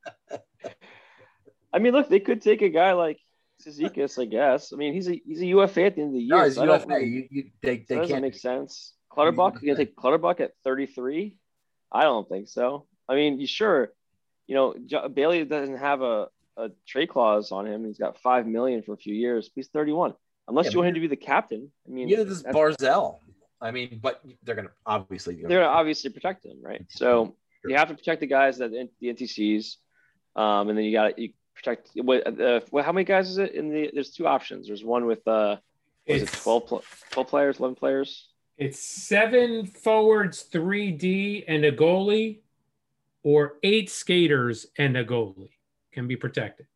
I mean, look, they could take a guy like Cizikas, I guess. I mean, he's a he's a UFA at the end of the year.
No, he's
so
UFA.
really-
You, you, they
so
they
that doesn't
can't.
make sense. Clutterbuck,
He's
you gonna take Clutterbuck at 33? I don't think so. I mean, you sure, you know, Jo- Bailey doesn't have a, a trade clause on him. He's got five million for a few years. He's 31. Unless
Yeah,
you want him to be the captain. I mean,
Neither this
that's-
Barzal. I mean, but they're gonna obviously.
they're gonna obviously protect them, right? So
Sure.
you have to protect the guys that the NTCs, um, and then you got to you protect what, uh, what? How many guys is it in the? There's two options. There's one with uh, was it 12, pl- 12 players, 11 players?
it's seven forwards, three D, and a goalie, or eight skaters and a goalie can be protected.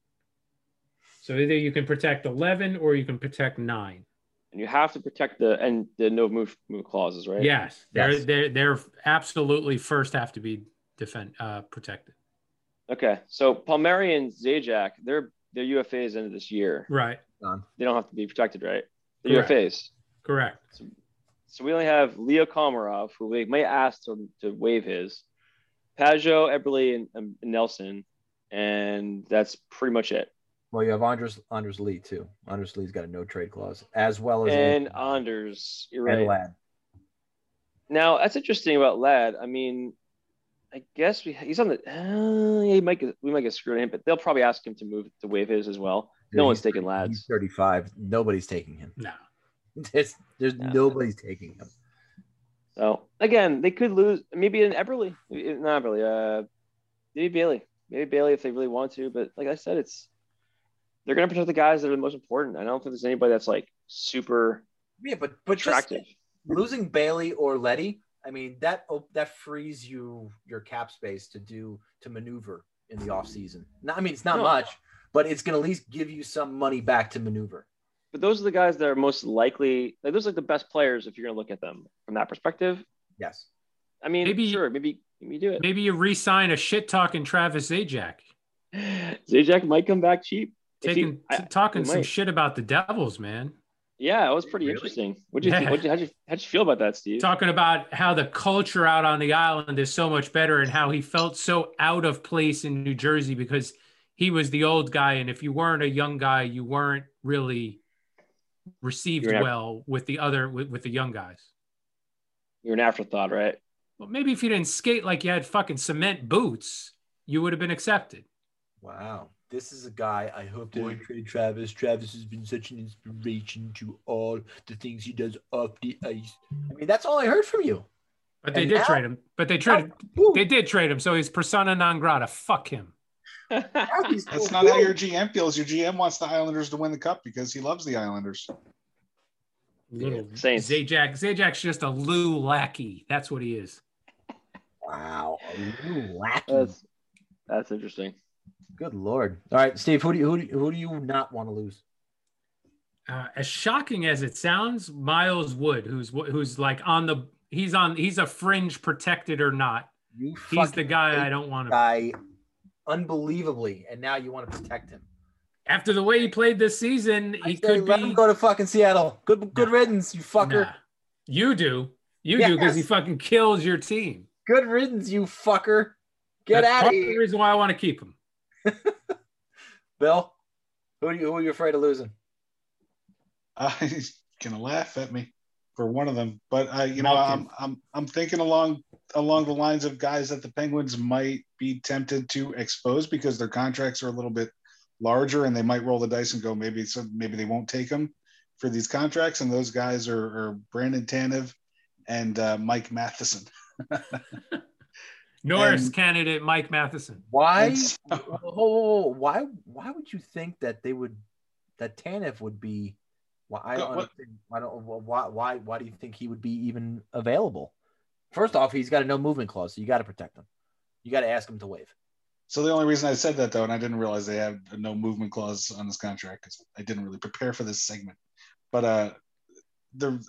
So either you can protect eleven or you can protect nine.
And you have to protect the and the no move move clauses, right?
Yes, they're
Yes.
they're they're absolutely first have to be defend uh, protected.
Okay, so Palmieri and Zajac, they're they're UFAs into this year.
Right.
They don't have to be protected, right? They're
Correct.
UFAs.
Correct.
So we only have Leo Komarov, who we may ask to, to waive his, Pageau, Eberle, and, and Nelson, and that's pretty much it.
Well, you have Anders Anders Lee too. Anders Lee's got a no trade clause as well as
And Anders, you're
and
right.
Ladd.
Now that's interesting about Ladd. I mean, I guess we, he's on the. Uh, he might get, we might get screwed in, but they'll probably ask him to move to waive his as well. No one's
he's-
taking
He's
Ladd's.
35. Nobody's taking him.
No. *laughs*
There's, there's
No.
nobody's taking him.
So again, they could lose maybe in Eberle, not Eberle. Uh, maybe Bailey, maybe Bailey if they really want to. But like I said, it's they're going to protect the guys that are the most important. I don't think there's anybody that's like super
Yeah, but but just
attractive.
losing Bailey or Leddy, I mean that oh, that frees you your cap space to do to maneuver in the off season. Not, I mean it's not
No.
much, but it's going to at least give you some money back to maneuver.
But those are the guys that are most likely. Like those are like the best players if you're going to look at them from that perspective.
Yes.
I mean,
Maybe-
sure, maybe maybe do it.
Maybe you re-sign a shit talking Travis Zajac, *sighs*
Zajac might come back cheap. If he-
taking
I-
t- talking
he
some
might.
shit about the Devils, man.
yeah, it was pretty
Really?
interesting. What do you
Yeah.
think? You, how'd you how'd you feel about that, Steve?
Talking about how the culture out on the island is so much better and how he felt so out of place in New Jersey because he was the old guy, and if you weren't a young guy, you weren't really received
an-
well with the other with, with the young guys.
You're an afterthought, right?
Well, maybe if you didn't skate like you had fucking cement boots, you would have been accepted.
Wow. This is a guy I hope to trade Travis. Travis has been such an inspiration to all the things he does off the ice. I mean, that's all I heard from you.
But they
And
did
now-
trade him. But they traded.
Oh, woo.
They did trade him, so he's persona non grata. Fuck him. *laughs*
That's
so
not how your GM feels. Your GM wants the Islanders to win the cup because he loves the Islanders.
Little
Saints.
Zajac. Zajac's just a Lou lackey. That's what he is.
Wow. You lackey.
That's that's interesting.
Good lord. All right, Steve. Who do you who do you, who do you not want to lose?
Uh, as shocking as it sounds, Miles Wood, who's who's like on the he's on he's a fringe protected or not.
You
He's the guy I don't want to.
guy unbelievably, and now you want to protect him.
After the way he played this season,
I
he could
let
be.
him go to fucking Seattle. Good good
Nah.
riddance, you fucker.
Nah. You do, you do, because he fucking kills your team.
Good riddance, you fucker. Get
That's
out of
here. the reason why I want to keep him. *laughs*
Bill. Who are you who are you afraid of losing?
Uh, *laughs* he's gonna laugh at me for one of them, but I, you know. I'm I'm I'm thinking along along the lines of guys that the Penguins might be tempted to expose because their contracts are a little bit larger, and they might roll the dice and go maybe so maybe they won't take them for these contracts, and those guys are, are Brandon Tanev and uh, Mike Matheson. *laughs*
Norris
And-
candidate Mike Matheson.
Why?
And so-
Whoa, whoa, whoa, whoa. why? Why would you think that they would that Tanev would be? Why? I don't.
what-
understand. I don't. Why? Why? Why do you think he would be even available? First off, he's got a no movement clause, so you got to protect him. You got to ask him to waive.
So the only reason I said that though, and I didn't realize they have a no movement clause on this contract because I didn't really prepare for this segment. But uh, the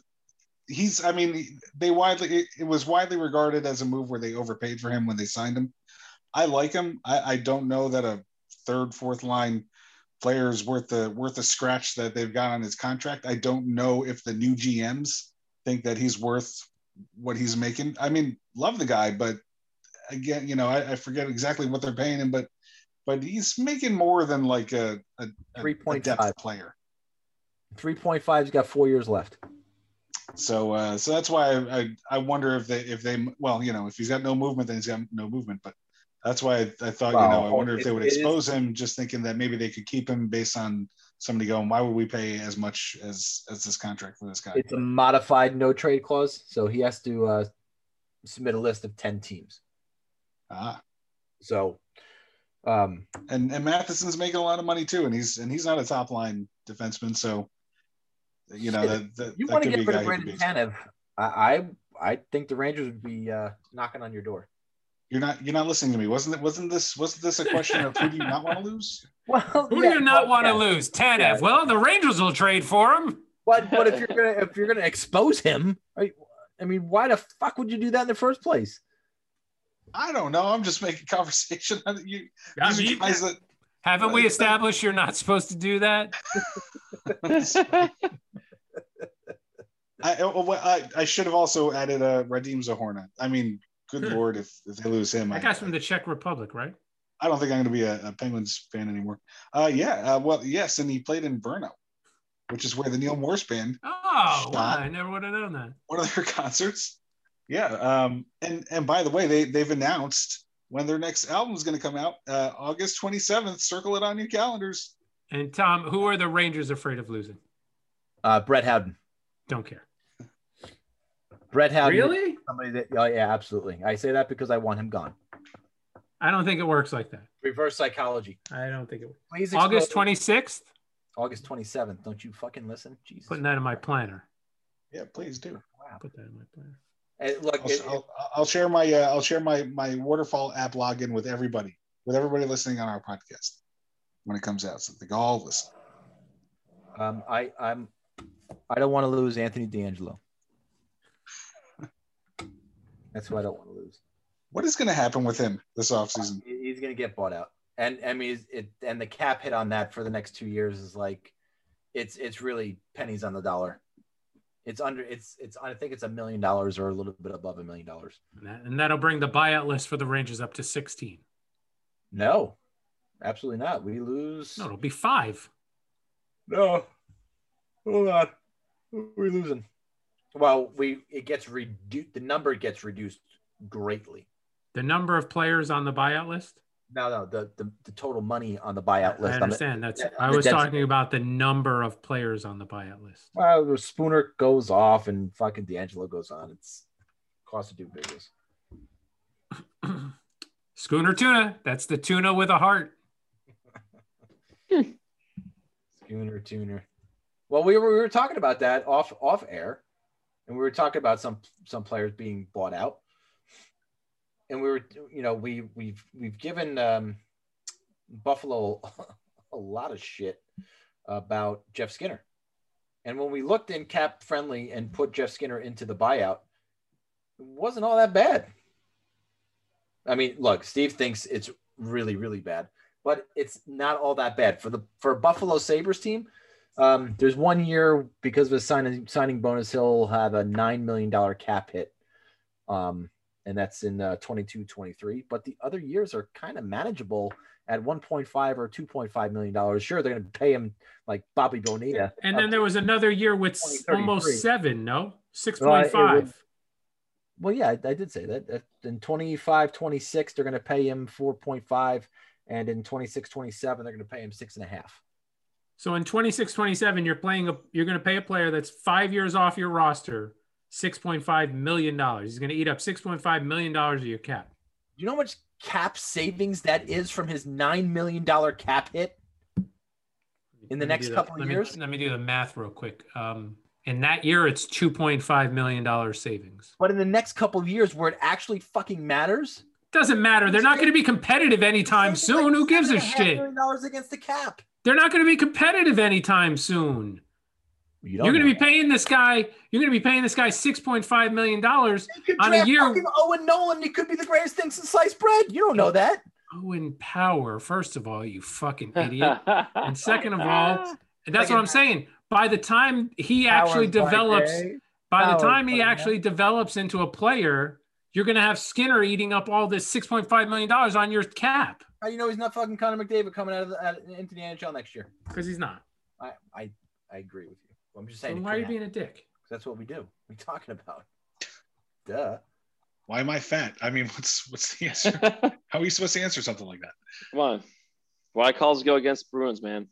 he's, I mean, they widely it, it was widely regarded as a move where they overpaid for him when they signed him. I like him. I, I don't know that a third, fourth line player is worth the worth the scratch that they've got on his contract. I don't know if the new GMs think that he's worth what he's making. I mean, love the guy, but again, you know, I, I forget exactly what they're paying him, but but he's making more than like a a, a, a
3.5.
depth player.
Three point five. He's got four years left.
So uh, so that's why I, I I wonder if they if they well you know if he's got no movement then he's got no movement, but that's why I, I thought you know I wonder if they would
it is-
expose him just thinking that maybe they could keep him based on somebody going why would we pay as much as as this contract for this guy?
It's a modified no trade clause, so he has to uh, submit a list of ten teams.
Ah.
So, um,
and and Matheson's making a lot of money too, and he's and he's not a top line defenseman, so you know that, that
you want to get rid of
who could
Brandon Tanev? I, I I think the Rangers would be uh, knocking on your door.
You're not you're not listening to me. Wasn't it wasn't this wasn't this a question of who do you not want to *laughs* lose?
Well,
Who do you not want to lose? Tanev.
Yeah.
Well, the Rangers will trade for him.
But but if you're gonna if you're gonna expose him, I, I mean, why the fuck would you do that in the first place?
I don't know. I'm just making *laughs* conversation. You,
I mean,
guys that
haven't we established you're not supposed to do that? *laughs*
I, oh, I I should have also added uh, Radim Zohorna. I mean, good lord, if, if they lose him, I,
That guy's from the Czech Republic, right?
I don't think I'm going to be a, a Penguins fan anymore. Uh, yeah, uh, well, yes, and he played in Brno, which is where the Neal Morse band
Oh, wow,
Shot.
I never would have known that.
one of their *laughs* concerts. Yeah, um, and and by the way, they they've announced when their next album is going to come out, uh, August 27th. Circle it on your calendars.
And Tom, who are the Rangers afraid of losing?
Uh, Brett Howden.
Don't care.
Brett Howden.
Really?
Somebody that, oh, yeah, absolutely. I say that because I want him gone.
I don't think it works like that.
Reverse psychology.
I don't think it works.
Please.
August 26th?
August 27th. Don't you fucking listen? Jesus.
Putting that in my planner.
Yeah, please do.
Wow.
Put that in my planner.
Hey, look,
I'll,
it-
I'll, I'll share my uh, I'll share my my waterfall app login with everybody, with everybody listening on our podcast when it comes out. So they can all listen.
um, I, I'm, I don't want to lose Anthony DeAngelo. That's who I don't want to lose.
What is going to happen with him this offseason?
He's going to get bought out, and I mean, it and the cap hit on that for the next two years is like, it's it's really pennies on the dollar. It's under it's it's I think it's a million dollars or a little bit above a million dollars.
And, that, and that'll bring the buyout list for the Rangers up to 16.
No, absolutely not. We lose.
No, it'll be five.
No. Hold on. Who are we losing? Well, we it gets reduced. The number gets reduced greatly.
The number of players on the buyout list?
No, no, the the, the total money on the buyout list.
I
on the-
understand. That's
yeah,
I was
dead-
talking about the number of players on the buyout list.
well, the Spooner goes off and fucking DeAngelo goes on. It's cost of do business. *clears throat*
Schooner tuna. That's the tuna with a heart. *laughs*
Schooner tuner. Well, we were we were talking about that off off air, and we were talking about some some players being bought out, and we were you know we we've we've given um, Buffalo *laughs* a lot of shit about Jeff Skinner, and when we looked in cap friendly and put Jeff Skinner into the buyout, it wasn't all that bad. I mean, look, Steve thinks it's really really bad, but it's not all that bad for the for Buffalo Sabres team. Um, there's one year because of a signing signing bonus, he'll have a nine million dollar cap hit, um, and that's in uh, 22, 23. But the other years are kind of manageable at 1.5 or 2.5 million dollars. Sure, they're going to pay him like Bobby Bonilla.
And then there was another year with almost seven, no? 6.5.
would- Well, yeah, I, I did say that. That In 25, 26, they're going to pay him 4.5. And in 26, 27, they're going to pay him six and a half.
So in 26 27, you're playing a you're going to pay a player that's five years off your roster, $6.5 million. He's going to eat up $6.5 million of your cap.
Do you know how much cap savings that is from his $9 million cap hit? In the next
the-
couple of
let me-
years?
let me do the math real quick. Um, in that year, it's $2.5 million savings.
But in the next couple of years where it actually fucking matters,
Doesn't matter. They're not going to be competitive anytime soon.
like
Who gives a
$7.5
shit?
million dollars against the cap.
They're not going to be competitive anytime soon.
You
You're going to be paying this guy. You're going to be paying this guy six point five million dollars.
They could
on a year-
fucking Owen Nolan. He could be the greatest thing since sliced bread. You don't know that.
Owen Power, first of all, you fucking *laughs* idiot. And second of all, and that's what I'm saying. By the time he actually develops, by the time he actually develops into a player, you're going to have Skinner eating up all this six point five million dollars on your cap
How do you know he's not fucking Connor McDavid coming out of the, out, into the NHL next year?
because he's not.
I, I, I agree with you. I'm just saying. it
why are you
could
being a dick?
That's what we do. What are you talking about? Duh.
Why am I fat? I mean, *laughs* what's what's the *laughs* answer? How are you supposed to answer something like that?
Come on. Why calls go against Bruins, man?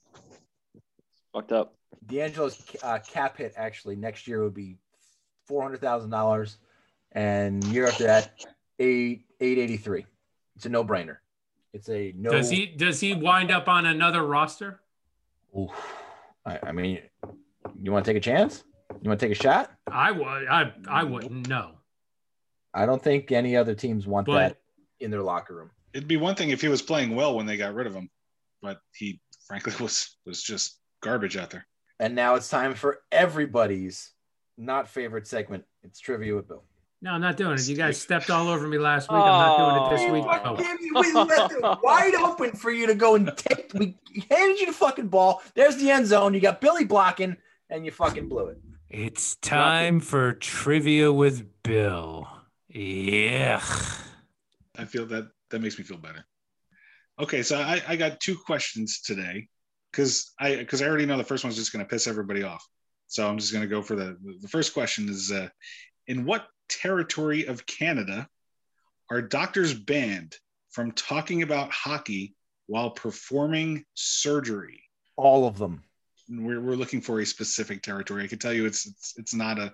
Fucked up.
DeAngelo's uh, cap hit actually next year would be four hundred thousand dollars, and year after that, eight eight eighty three. It's a no brainer. It's a no.
Does he does he wind up on another roster?
Oof. I, I mean, you want to take a chance? You want to take a shot?
I would. I I wouldn't know.
I don't think any other teams want
But
that in their locker room.
It'd be one thing if he was playing well when they got rid of him, but he frankly *laughs* was was just garbage out there.
And now it's time for everybody's not favorite segment. It's trivia with Bill.
No, I'm not doing it. You guys stepped all over me last week. I'm not doing it this
Oh.
week.
Fuck
Oh.
we left it *laughs* wide open for you to go and take. We handed you the fucking ball. There's the end zone. You got Billy blocking, and you fucking blew it.
It's time for trivia with Bill. Yeah.
I feel that that makes me feel better. Okay, so I, I got two questions today because I because I already know the first one's just going to piss everybody off. So I'm just going to go for the the first question is uh, in what territory of Canada are doctors banned from talking about hockey while performing surgery?
All of them.
We're, we're looking for a specific territory. I can tell you it's it's, it's not a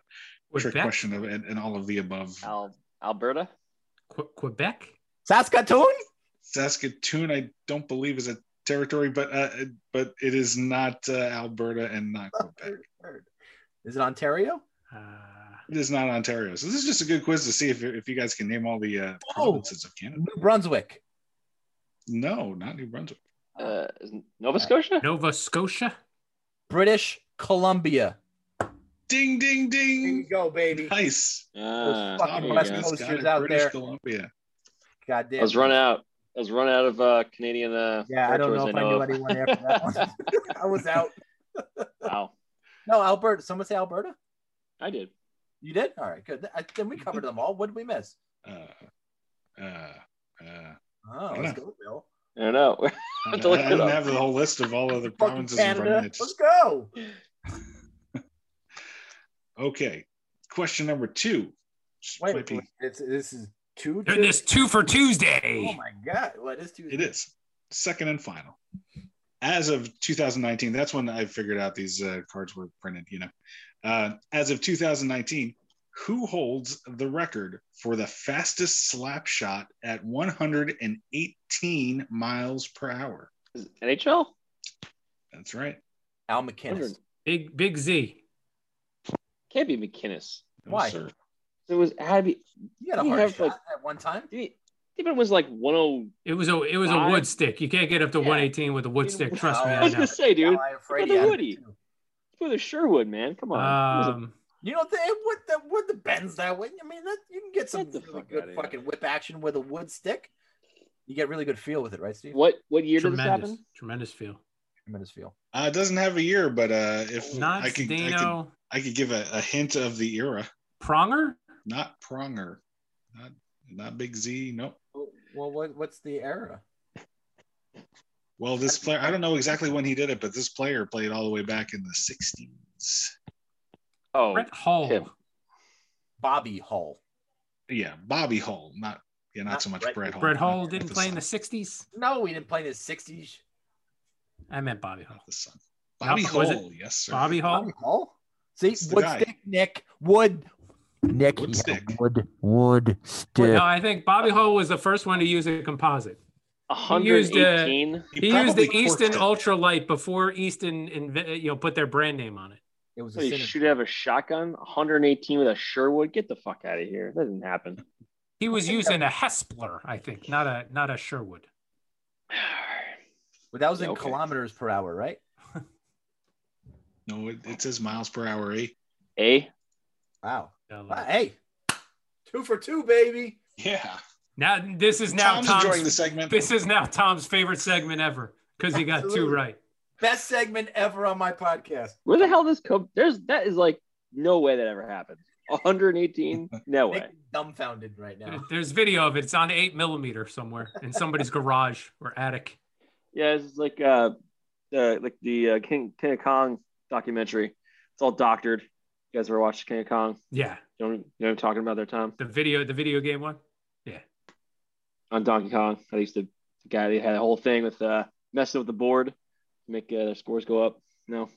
trick question of and, and all of the above.
Al- Alberta.
Que- Quebec?
Saskatoon?
Saskatoon, I don't believe is a territory, but uh, but it is not uh, Alberta and not *laughs* Quebec.
Is it Ontario?
Uh,
It is not Ontario. So this is just a good quiz to see if, if you guys can name all the uh,
Oh.
provinces of Canada.
New Brunswick.
No, not New Brunswick.
Uh, Nova Scotia.
Nova Scotia?
British Columbia.
Ding, ding, ding.
There you go, baby.
Nice.
Ah,
fucking
there you
West
go.
Coast.
Got
Coasters
it,
out
British
there.
Columbia.
God damn.
I was run out. I was run out of uh, Canadian. Uh,
Yeah, I don't know if I
territories
knew
of.
anyone after that one. *laughs* I was out.
Wow,
No, Alberta. Someone say Alberta?
I did.
You did? All right, good. I, then we covered them all. What did we miss?
Uh, uh, uh,
Oh, let's
know.
go, Bill.
I don't know. *laughs*
I,
have to look
I
it
didn't have the whole list of all other
Fucking
provinces in front of
Canada.
me.
Let's go. *laughs*
Okay. Question number two.
Wait,
Might be-
wait, it's, this is two.
Doing this two for Tuesday.
Oh my God. What is two?
It is second and final. As of 2019, that's when I figured out these uh, cards were printed. You know, uh, as of 2019, who holds the record for the fastest slap shot at 118 miles per hour?
NHL.
That's right.
Al MacInnis.
Big Big Z.
Can't be MacInnis.
No,
Why?
sir.
It was had to be.
He had a hard
have,
shot
like-
at one time.
Even it was like 10.
It was a it was a wood stick. You can't get up to
Yeah.
118 with a wood stick. Trust me,
I
I
was
know.
gonna say, dude.
Yeah, I'm afraid
Look at
he had
the
it
Woody.
Too.
For the Sherwood, man. Come on. It was a-
Um,
You know, they wood the wood the bends that way. I mean, that, you can get some really
fuck
good
outta here.
fucking whip action with a wood stick. You get really good feel with it, right, Steve?
what what year did this
tremendous,
happen?
tremendous feel.
Tremendous feel.
Uh, it doesn't have a year, but uh, if
Not
I could, I could, I could give a, a hint of the era.
Pronger.
Not Pronger, not not Big Z. Nope.
Well, what, what's the era?
Well, this player, I don't know exactly when he did it, but this player played all the way back in the 60s.
Oh,
Brett Hall.
Tim.
Bobby Hull.
Yeah, Bobby Hull, not yeah, not,
Not
so much
Brett-
Brett Hull.
Brett Hall
Not
didn't play in the 60s.
No, he didn't play in the '60s.
I meant Bobby Hall.
not the son. Bobby
No, was
Hull, yes, sir.
Bobby Hall.
Bobby Hull. See,
It's
wood
guy.
stick, Nick. Wood. Nick.
Wood
he
stick.
Wood. Wood stick.
No, I think Bobby Hall was the first one to use a composite. Used, uh,
118.
He used the Easton
corked it.
Ultralight before Easton inve- you know put their brand name on it.
It was a
you
synergy.
shoot have a shotgun? 118 with a Sherwood? Get the fuck out of here. That didn't happen. *laughs*
He was using a Hespeler, I think, not a not a Sherwood. *sighs*
But that was in
Yeah, okay.
kilometers per hour, right? *laughs*
No, it, it says miles per hour. Eh?
A?
Wow.
Uh,
Wow, Hey, two for two, baby.
Yeah.
Now this is now
Tom's,
Tom's,
enjoying the segment.
this is now Tom's favorite segment ever because he got two right.
Best segment ever on my podcast.
Where the hell this come? There's that is like no way that ever happened. 118? No way.
Dumbfounded right now.
There's video of it. It's on eight millimeter somewhere in somebody's garage or attic.
Yeah, it's like uh, the like the uh, King King of Kong documentary. It's all doctored. You guys ever watched King of Kong?
Yeah,
You know, you know what I'm talking about there, Tom?
the video, the video game one.
On Donkey Kong, I used to the guy they had a whole thing with uh, messing with the board to make uh, their scores go up. No,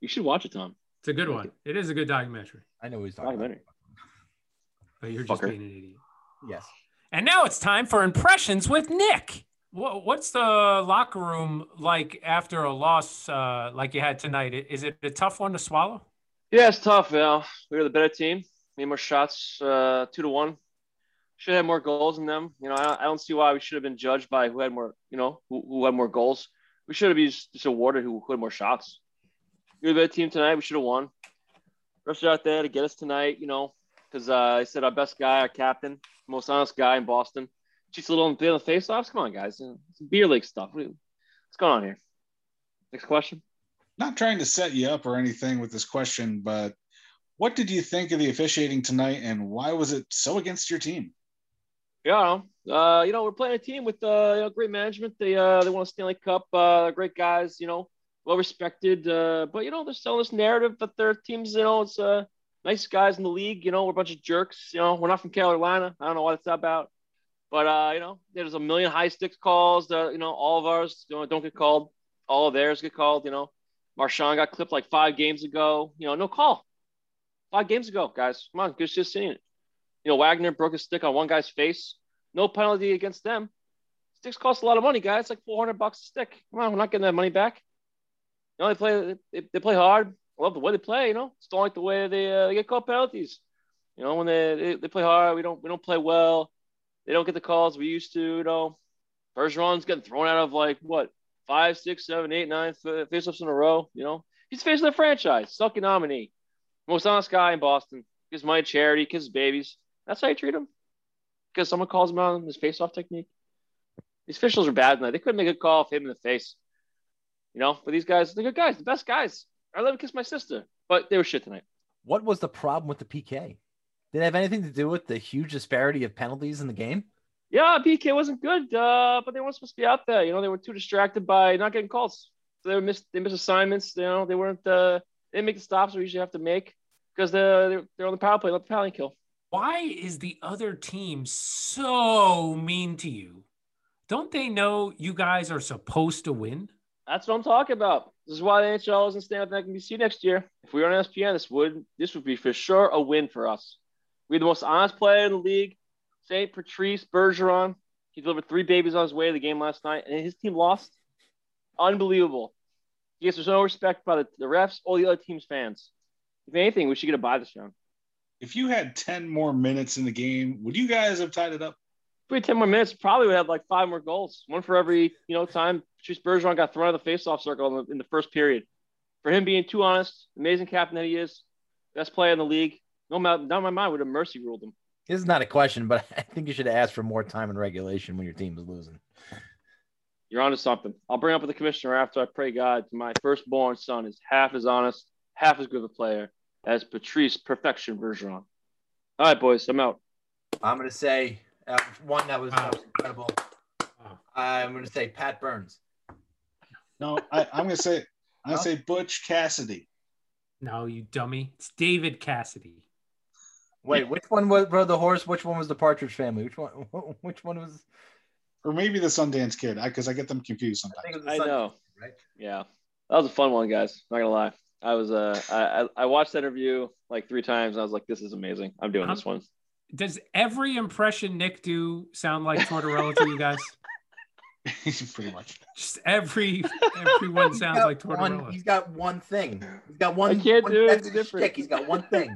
you should watch it, Tom.
It's a good one. It is a good documentary.
I know what he's talking about.
Documentary.
But you're just being an idiot.
Yes.
And now it's time for impressions with Nick. Wha- What's the locker room like after a loss uh, like you had tonight? Is it a tough one to swallow?
Yeah, it's tough. You know, we were the better team. Made more shots, uh, two to one. Should have more goals than them. You know, I don't, I don't see why we should have been judged by who had more. You know, who, who had more goals. We should have been just, just awarded who, who had more shots. Were the better team tonight. We should have won. Rushed out there to get us tonight. You know, because uh, I said our best guy, our captain, most honest guy in Boston, cheats a little on the face-offs. Come on, guys. It's beer league stuff. What- What's going on here? Next question.
Not trying to set you up or anything with this question, but what did you think of the officiating tonight and why was it so against your team?
Yeah. Uh, you know, we're playing a team with uh, you know, great management. They uh, they won a Stanley Cup. Uh, great guys. You know, well respected. Uh, but you know, they're selling this narrative that their teams. You know, it's uh, nice guys in the league. You know, we're a bunch of jerks. You know, we're not from Carolina. I don't know what it's about. But uh, you know, there's a million high sticks calls. That, you know, all of ours you know, don't get called. All of theirs get called. You know, Marchand got clipped like five games ago. You know, no call. Five games ago, guys. Come on, just just seeing it. You know, Wagner broke a stick on one guy's face. No penalty against them. Sticks cost a lot of money, guys. Like 400 bucks a stick. Come on, we're not getting that money back. You know, they play they, they play hard. I love the way they play. You know, just don't like the way they, uh, they get called penalties. You know, when they, they they play hard, we don't we don't play well. They don't get the calls we used to. You know, Bergeron's getting thrown out of like what five, six, seven, eight, nine faceoffs in a row. You know, he's facing the franchise, Selke nominee, most honest guy in Boston. Gives money to charity, kisses babies. That's how you treat him. Because someone calls him out on his face-off technique. These officials are bad tonight. They couldn't make a call hit him in the face. You know, but these guys, they're good guys, the best guys. I let him kiss my sister, but they were shit tonight.
What was the problem with the PK? Did it have anything to do with the huge disparity of penalties in the game?
Yeah, PK wasn't good, uh, but they weren't supposed to be out there. You know, they were too distracted by not getting calls. So they missed they missed assignments. You know, they weren't uh, they didn't make the stops we usually have to make because they're, they're they're on the power play, let the penalty kill.
Why is the other team so mean to you? Don't they know you guys are supposed to win?
That's what I'm talking about. This is why the NHL isn't staying in NBC next year. If we were on ESPN, this would this would be for sure a win for us. We're the most honest player in the league. St. Patrice Bergeron. He delivered three babies on his way to the game last night, and his team lost. Unbelievable. He gets no respect by the, the refs or the other team's fans. If anything, we should get a buy this round.
If you had 10 more minutes in the game, would you guys have tied it up?
If we had 10 more minutes, probably would have like five more goals. One for every, you know, time Patrice Bergeron got thrown out of the faceoff circle in the, in the first period. For him being too honest, amazing captain that he is, best player in the league, no matter, not in my mind, would have mercy ruled him.
This is not a question, but *laughs* I think you should ask for more time in regulation when your team is losing.
You're onto something. I'll bring up with the commissioner after I pray God my firstborn son is half as honest, half as good of a player as Patrice Perfection Bergeron. All right, boys, I'm out.
I'm going to say uh, one that was, that was incredible. I'm going to say Pat Burns.
No, I, I'm gonna say I'm gonna say Butch Cassidy.
No, you dummy. It's David Cassidy.
Wait, which one was bro the horse? Which one was the Partridge Family? Which one? *laughs* Which one was?
Or maybe the Sundance Kid, because I, get them confused
I
sometimes.
think it was the
I
Sun-
know.
Right?
Yeah, that was a fun one, guys. Not gonna lie. I was uh, I I I watched that interview like three times. And I was like, this is amazing. I'm doing this one.
Does every impression Nick do sound like Tortorella to you guys? *laughs* *laughs*
Pretty much.
Just every everyone sounds
got
like
one, he's got one thing. He's got one.
I can't
one-
do it.
that's
different.
shtick. He's got one thing.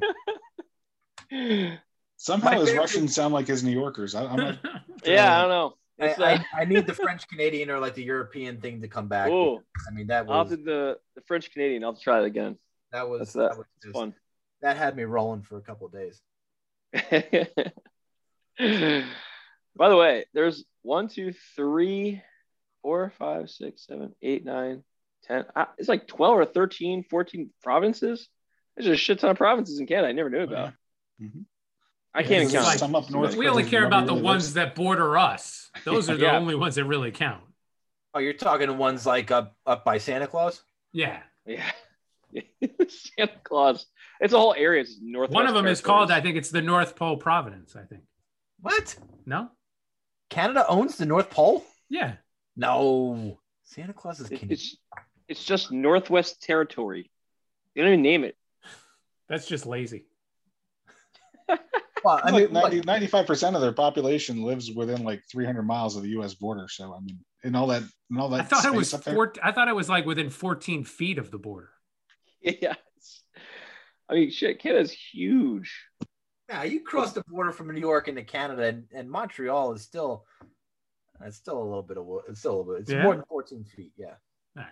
*laughs*
Somehow
My
his
favorite-
Russians sound like his New Yorkers. I, I'm not.
yeah, I don't know.
I,
It's, uh,
I, I need the French Canadian or like the European thing to come back.
Ooh.
I mean that was
I'll the the French Canadian. I'll try it again.
that was that,
that.
was just-
fun.
that had me rolling for a couple of days. *laughs*
By the way, there's one, two, three, four, five, six, seven, eight, nine, ten. uh, It's like 12 or 13, 14 provinces. There's a shit ton of provinces in Canada I never knew about.
Mhm.
I can't count.
like-
some up north.
we only care about the ones that border us. Those are the *laughs*
Yeah.
only ones that really count.
Oh, you're talking to ones like up up by Santa Claus?
Yeah.
Yeah. *laughs* Santa Claus. It's a whole area. It's northwest.
One of them is called, I think it's the North Pole Providence, I think.
What?
No?
Canada owns the North Pole?
Yeah.
No. Santa Claus is Canadian.
It's, it's just Northwest Territory. They don't even name it.
That's just lazy. *laughs*
Well, I
It's
mean,
like 95% of their population lives within like 300 miles of the U.S. border. So I mean, and all that, and all that.
I thought it was four, I thought it was like within 14 feet of the border. *laughs*
Yeah. I mean, shit, Canada's huge.
yeah, you cross the border from New York into Canada, and, and Montreal is still, it's still a little bit of, it's still a little bit, it's
Yeah.
more than 14 feet. Yeah.
All right.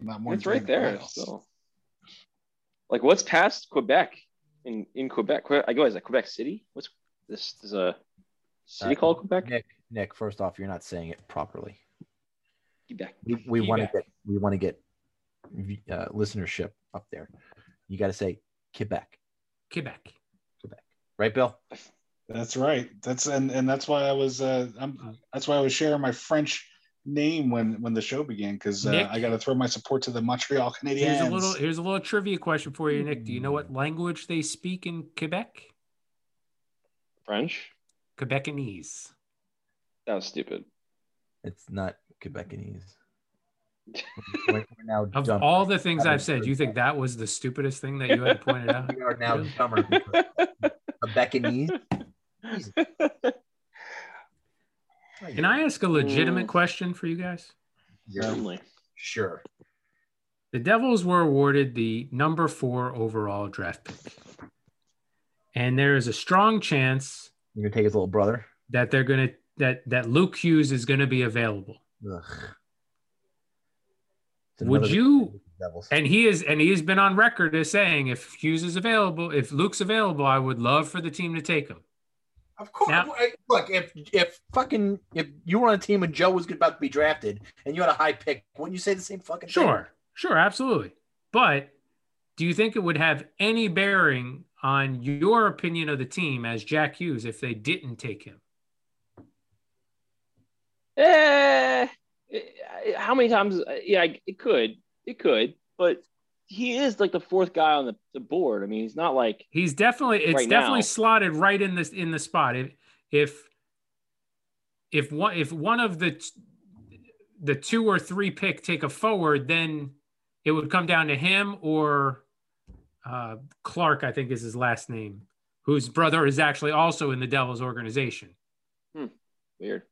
Not more
It's right there.
miles.
So. Like, what's past Quebec in, in Quebec? Que- I go, is that Quebec City? What's this? Is a city
Uh,
called Quebec?
Nick, Nick, first off, you're not saying it properly.
Quebec.
We, we want to get, we want to get uh, listenership up there. You got to say Quebec.
Quebec, Quebec.
right, Bill?
That's right. That's and and that's why I was uh I'm that's why I was sharing my French name when when the show began because uh, I got to throw my support to the Montreal Canadiens.
Here's a little here's a little trivia question for you, Nick. Do you know what language they speak in Quebec?
French.
Quebecanese.
That was stupid.
It's not Quebecanese. *laughs* We're, we're now
Of
dumb.
all the things I've said, you think that was the stupidest thing that you had pointed out? *laughs*
we are now
Really?
dumber. because- Quebecanese. *laughs* Jesus.
Can I ask a legitimate
Mm.
question for you guys?
Certainly.
Sure.
The Devils were awarded the number four overall draft pick. And there is a strong chance
You're gonna take his little brother.
that they're gonna that that Luke Hughes is gonna be available.
Ugh.
Would you-
Devils.
And he is and he has been on record as saying if Hughes is available, if Luke's available, I would love for the team to take him.
Of course.
Now-
look, if if fucking if you were on a team and Joe was about to be drafted and you had a high pick, wouldn't you say the same fucking thing?
Sure, sure, absolutely. But do you think it would have any bearing on your opinion of the team as Jack Hughes if they didn't take him?
Eh, how many times? Yeah, it could. It could. But he is like the fourth guy on the, the board. I mean, he's not like
He's definitely it's
Right
definitely
now.
slotted right in this in the spot. If if if one if one of the the two or three pick take a forward, then it would come down to him or uh, Clarke, I think is his last name, whose brother is actually also in the Devils organization.
weird.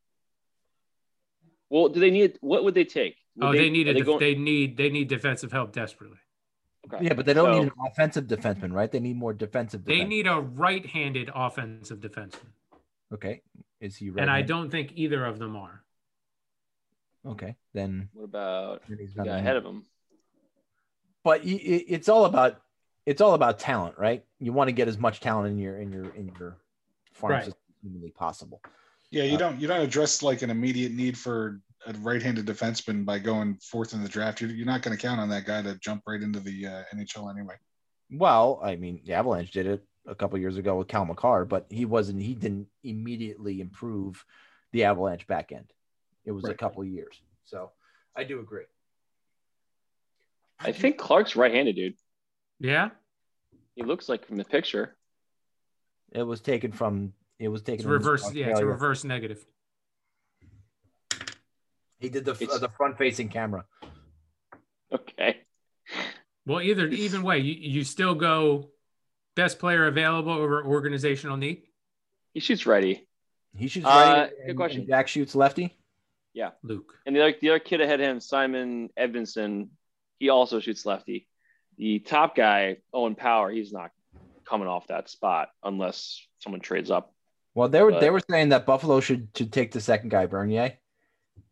Well, do they need? What would they take? Would
oh, they, a
they going-
they need they need defensive help desperately.
Okay.
Yeah, but they don't
So-
need an offensive defenseman, right? They need more defensive.
They
defense.
need a right-handed offensive defenseman,
Okay. Is he right?
and I don't think either of them are.
Okay, then
What about
then he's
the guy ahead of him?
But y- y- it's all about it's all about talent, right? You want to get as much talent in your in your in your farm
Right.
as humanly possible.
Yeah, you
Uh,
don't you don't address like an immediate need for a right-handed defenseman by going fourth in the draft. You're, you're not going to count on that guy to jump right into the uh, NHL anyway.
Well, I mean, the Avalanche did it a couple years ago with Cale Makar, but he wasn't. He didn't immediately improve the Avalanche back end. It was a couple years. So I do agree.
I think Clarke's right-handed, dude.
Yeah,
He looks like from the picture.
It was taken from. It was taken
it's reverse. Yeah, it's a reverse negative.
He did the
It's-
uh, the front facing camera.
Okay.
Well, either even way, you, you still go best player available over organizational need.
He shoots righty.
He shoots
Uh,
right.
good question.
Jack shoots lefty.
Yeah, Luke.
And the other, the other kid ahead of him, Simon Edvinsson, he also shoots lefty. The top guy, Owen Power, he's not coming off that spot unless someone trades up.
Well, they were they were saying that Buffalo should should take the second guy, Bernier,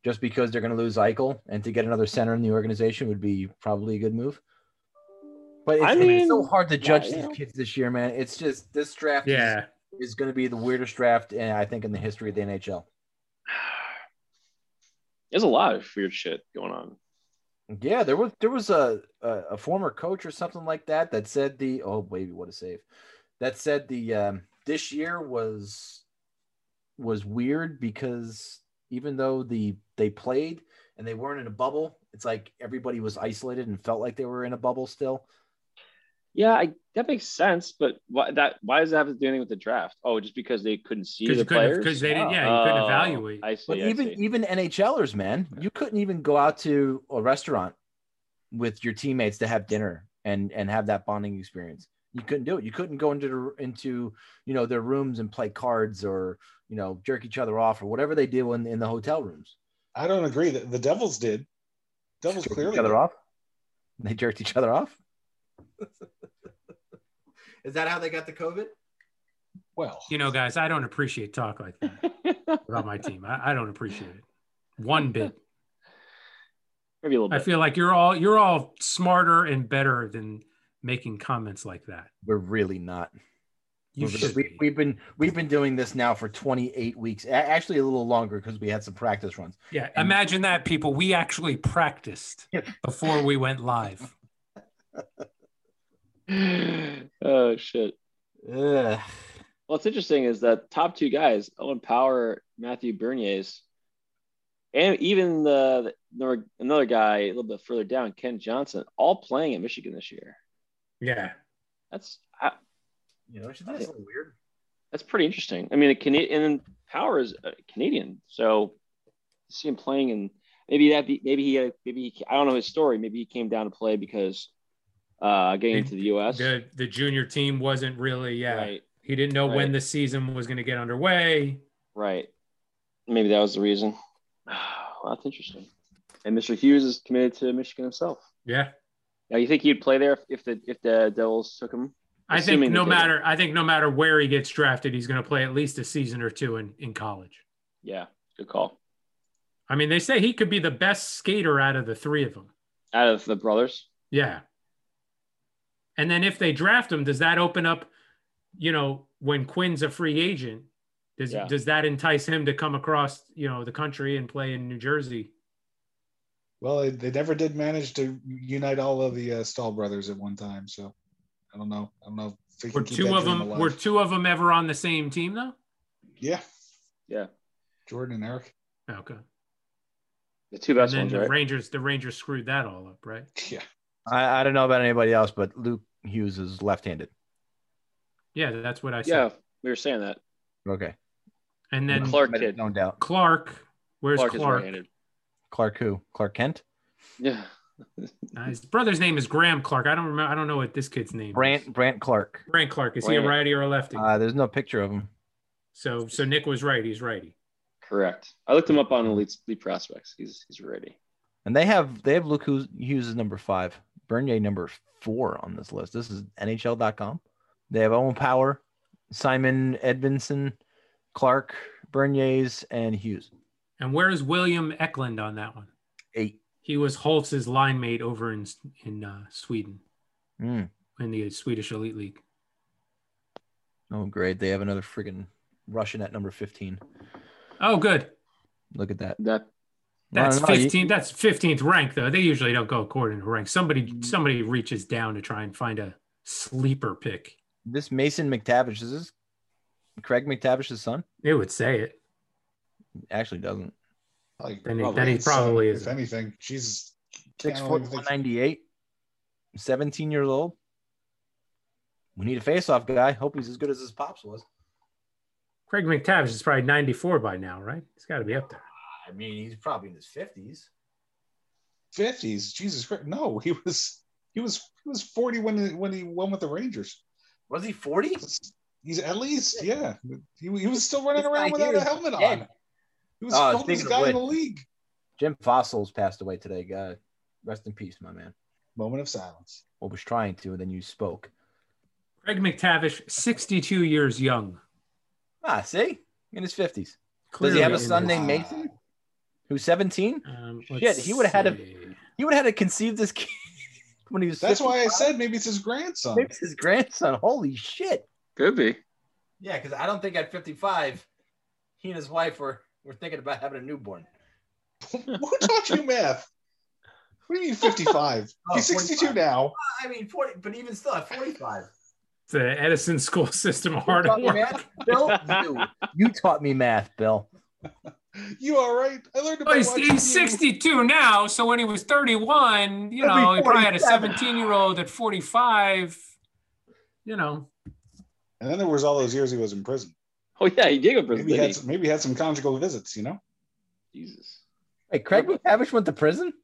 just because they're going to lose Eichel, and to get another center in the organization would be probably a good move. But it's,
I
it's so hard to judge
yeah,
these
yeah.
kids this year, man. It's just this draft is-
Yeah,
is, going to be the weirdest draft, and I think in the history of the NHL. *sighs*
There's a lot of weird shit going on.
Yeah, there was there was a, a a former coach or something like that that said the oh baby what a save that said the um, this year was was weird because even though the they played and they weren't in a bubble, it's like everybody was isolated and felt like they were in a bubble still.
Yeah, I, that makes sense, but why that why does that have to do anything with the draft? Oh, just because they couldn't see
because
the players?
because they didn't. Yeah, you couldn't
Oh,
evaluate.
I see.
But
I
even
see.
even NHLers, man, you couldn't even go out to a restaurant with your teammates to have dinner and and have that bonding experience. You couldn't do it. You couldn't go into the, into you know their rooms and play cards or you know jerk each other off or whatever they do in, in the hotel rooms.
I don't agree. The, the Devils did. Devils
Jerk
clearly
each other
did.
off. They jerked each other off. *laughs* Is that how they got the COVID?
Well,
you know, guys, I don't appreciate talk like that *laughs* about my team. I, I don't appreciate it one bit.
Maybe a little
I feel like you're all you're all smarter and better than making comments like that.
We're really not.
You
We're-
should
we,
be.
we've been we've been doing this now for 28 weeks. Actually, a little longer because we had some practice runs.
Yeah, imagine that, people. We actually practiced before we went live. *laughs*
oh shit.
Ugh.
what's interesting is that top two guys, Owen Power, Matthew Beniers, and even the, the another guy a little bit further down, Kent Johnson, all playing at Michigan this year.
Yeah.
That's I,
You know, that's a little weird.
that's pretty interesting. I mean, a Canadian and Power is a Canadian, so to see him playing and maybe that be, maybe he had- maybe he, I don't know his story. Maybe he came down to play because uh getting into the U.S.
The the junior team wasn't really yeah.
Right,
He didn't know when the season was going to get underway.
right. Maybe that was the reason. *sighs* Well, that's interesting. And Mr. Hughes is committed to Michigan himself.
Yeah.
Now, you think he'd play there if, if the if the Devils took him?
I think no
did.
matter I think no matter where he gets drafted, he's going to play at least a season or two in, in college.
Yeah, good call.
I mean, they say he could be the best skater out of the three of them.
Out of the brothers,
Yeah. And then if they draft him, does that open up, you know, when Quinn's a free agent, does
Yeah.
does that entice him to come across, you know, the country and play in New Jersey?
Well, they, they never did manage to unite all of the uh, Staal brothers at one time, so I don't know. I don't know if
Were two of them
alive.
were two of them ever on the same team though?
Yeah,
yeah,
Jordan and Eric.
Okay.
the two
And
best
then
ones,
the
right?
Rangers the Rangers screwed that all up, right? *laughs*
Yeah,
I, I don't know about anybody else, but Luke Hughes is left-handed.
Yeah, that's what I said.
Yeah, we were saying that.
Okay.
And then
Clarke
Clarke
kid.
No doubt.
Clarke, where's
Clarke,
Clarke?
Is right-handed.
Clark who? Clark Kent?
Yeah,
Uh, his brother's name is Graham Clarke. I don't remember. I don't know what this kid's name.
Brandt
Is.
Brandt Clarke.
Grant Clark. Is he a righty or a lefty?
Uh, there's no picture of him.
so so Nick was right. He's righty.
correct. I looked him up on Elite, Elite Prospects. He's he's ready.
And they have they have Luke Hughes, Hughes is number five, Beniers number four on this list. This is NHL.com. They have Owen Power, Simon Edvinsson, Clarke, Beniers, and Hughes.
And where's William Eklund on that one?
Eight.
He was Holtz's line mate over in in uh, Sweden
Mm.
in the Swedish Elite League.
Oh, great. They have another friggin' Russian at number 15.
Oh, good.
Look at that.
That
That's
No, no,
15. That's 15th rank though. They usually don't go according to rank. Somebody somebody reaches down to try and find a sleeper pick.
This Mason McTavish, is this Craig MacTavish's son?
It would say it.
Actually doesn't.
like
Then he- then he probably
if
isn't.
anything. she's
Six
can't
foot
even think-
198, 17 years old. We need a face-off guy. Hope he's as good as his pops was.
Craig MacTavish is probably 94 by now, right? He's got to be up there.
I mean, he's probably in his 50s.
fifties. Jesus Christ, no, he was he was he was forty when when he won with the Rangers.
Was he 40?
He's at least yeah. He, he was still running
This
around without a helmet
dead.
on. He was
Oh,
the oldest
speaking of
guy in the league.
Jim Fassel passed away today. God, rest in peace, my man.
Moment of silence.
Well, was trying to, and then you spoke.
Craig MacTavish, 62 years young.
Ah, see? In his 50s. Does he have a son named Mason? Who's 17?
Um,
Shit, he would've had a- He would have had to conceive this kid *laughs* when he was
That's why I said maybe it's his grandson.
Maybe it's his grandson. Holy shit.
could be.
Yeah, because I don't think at 55, he and his wife were, were thinking about having a newborn. *laughs*
Who taught you math? What do you mean 55? *laughs*
Oh,
He's 62
45.
now.
I mean, 40, but even still at 45.
the Edison school *laughs* system hard
taught
at work.
math, Bill? You. You taught me math, Bill.
You all right? I learned about
Well, he's, he's 62 now. So when he was 31, you
He'll be
know, he probably had a 17 year old at 45. You know,
And then there was all those years he was in prison.
Oh yeah, he did go to prison.
Maybe he
didn't
had some, maybe he had some conjugal visits, you know?
Jesus.
Hey, Craig MacTavish went to prison? *laughs*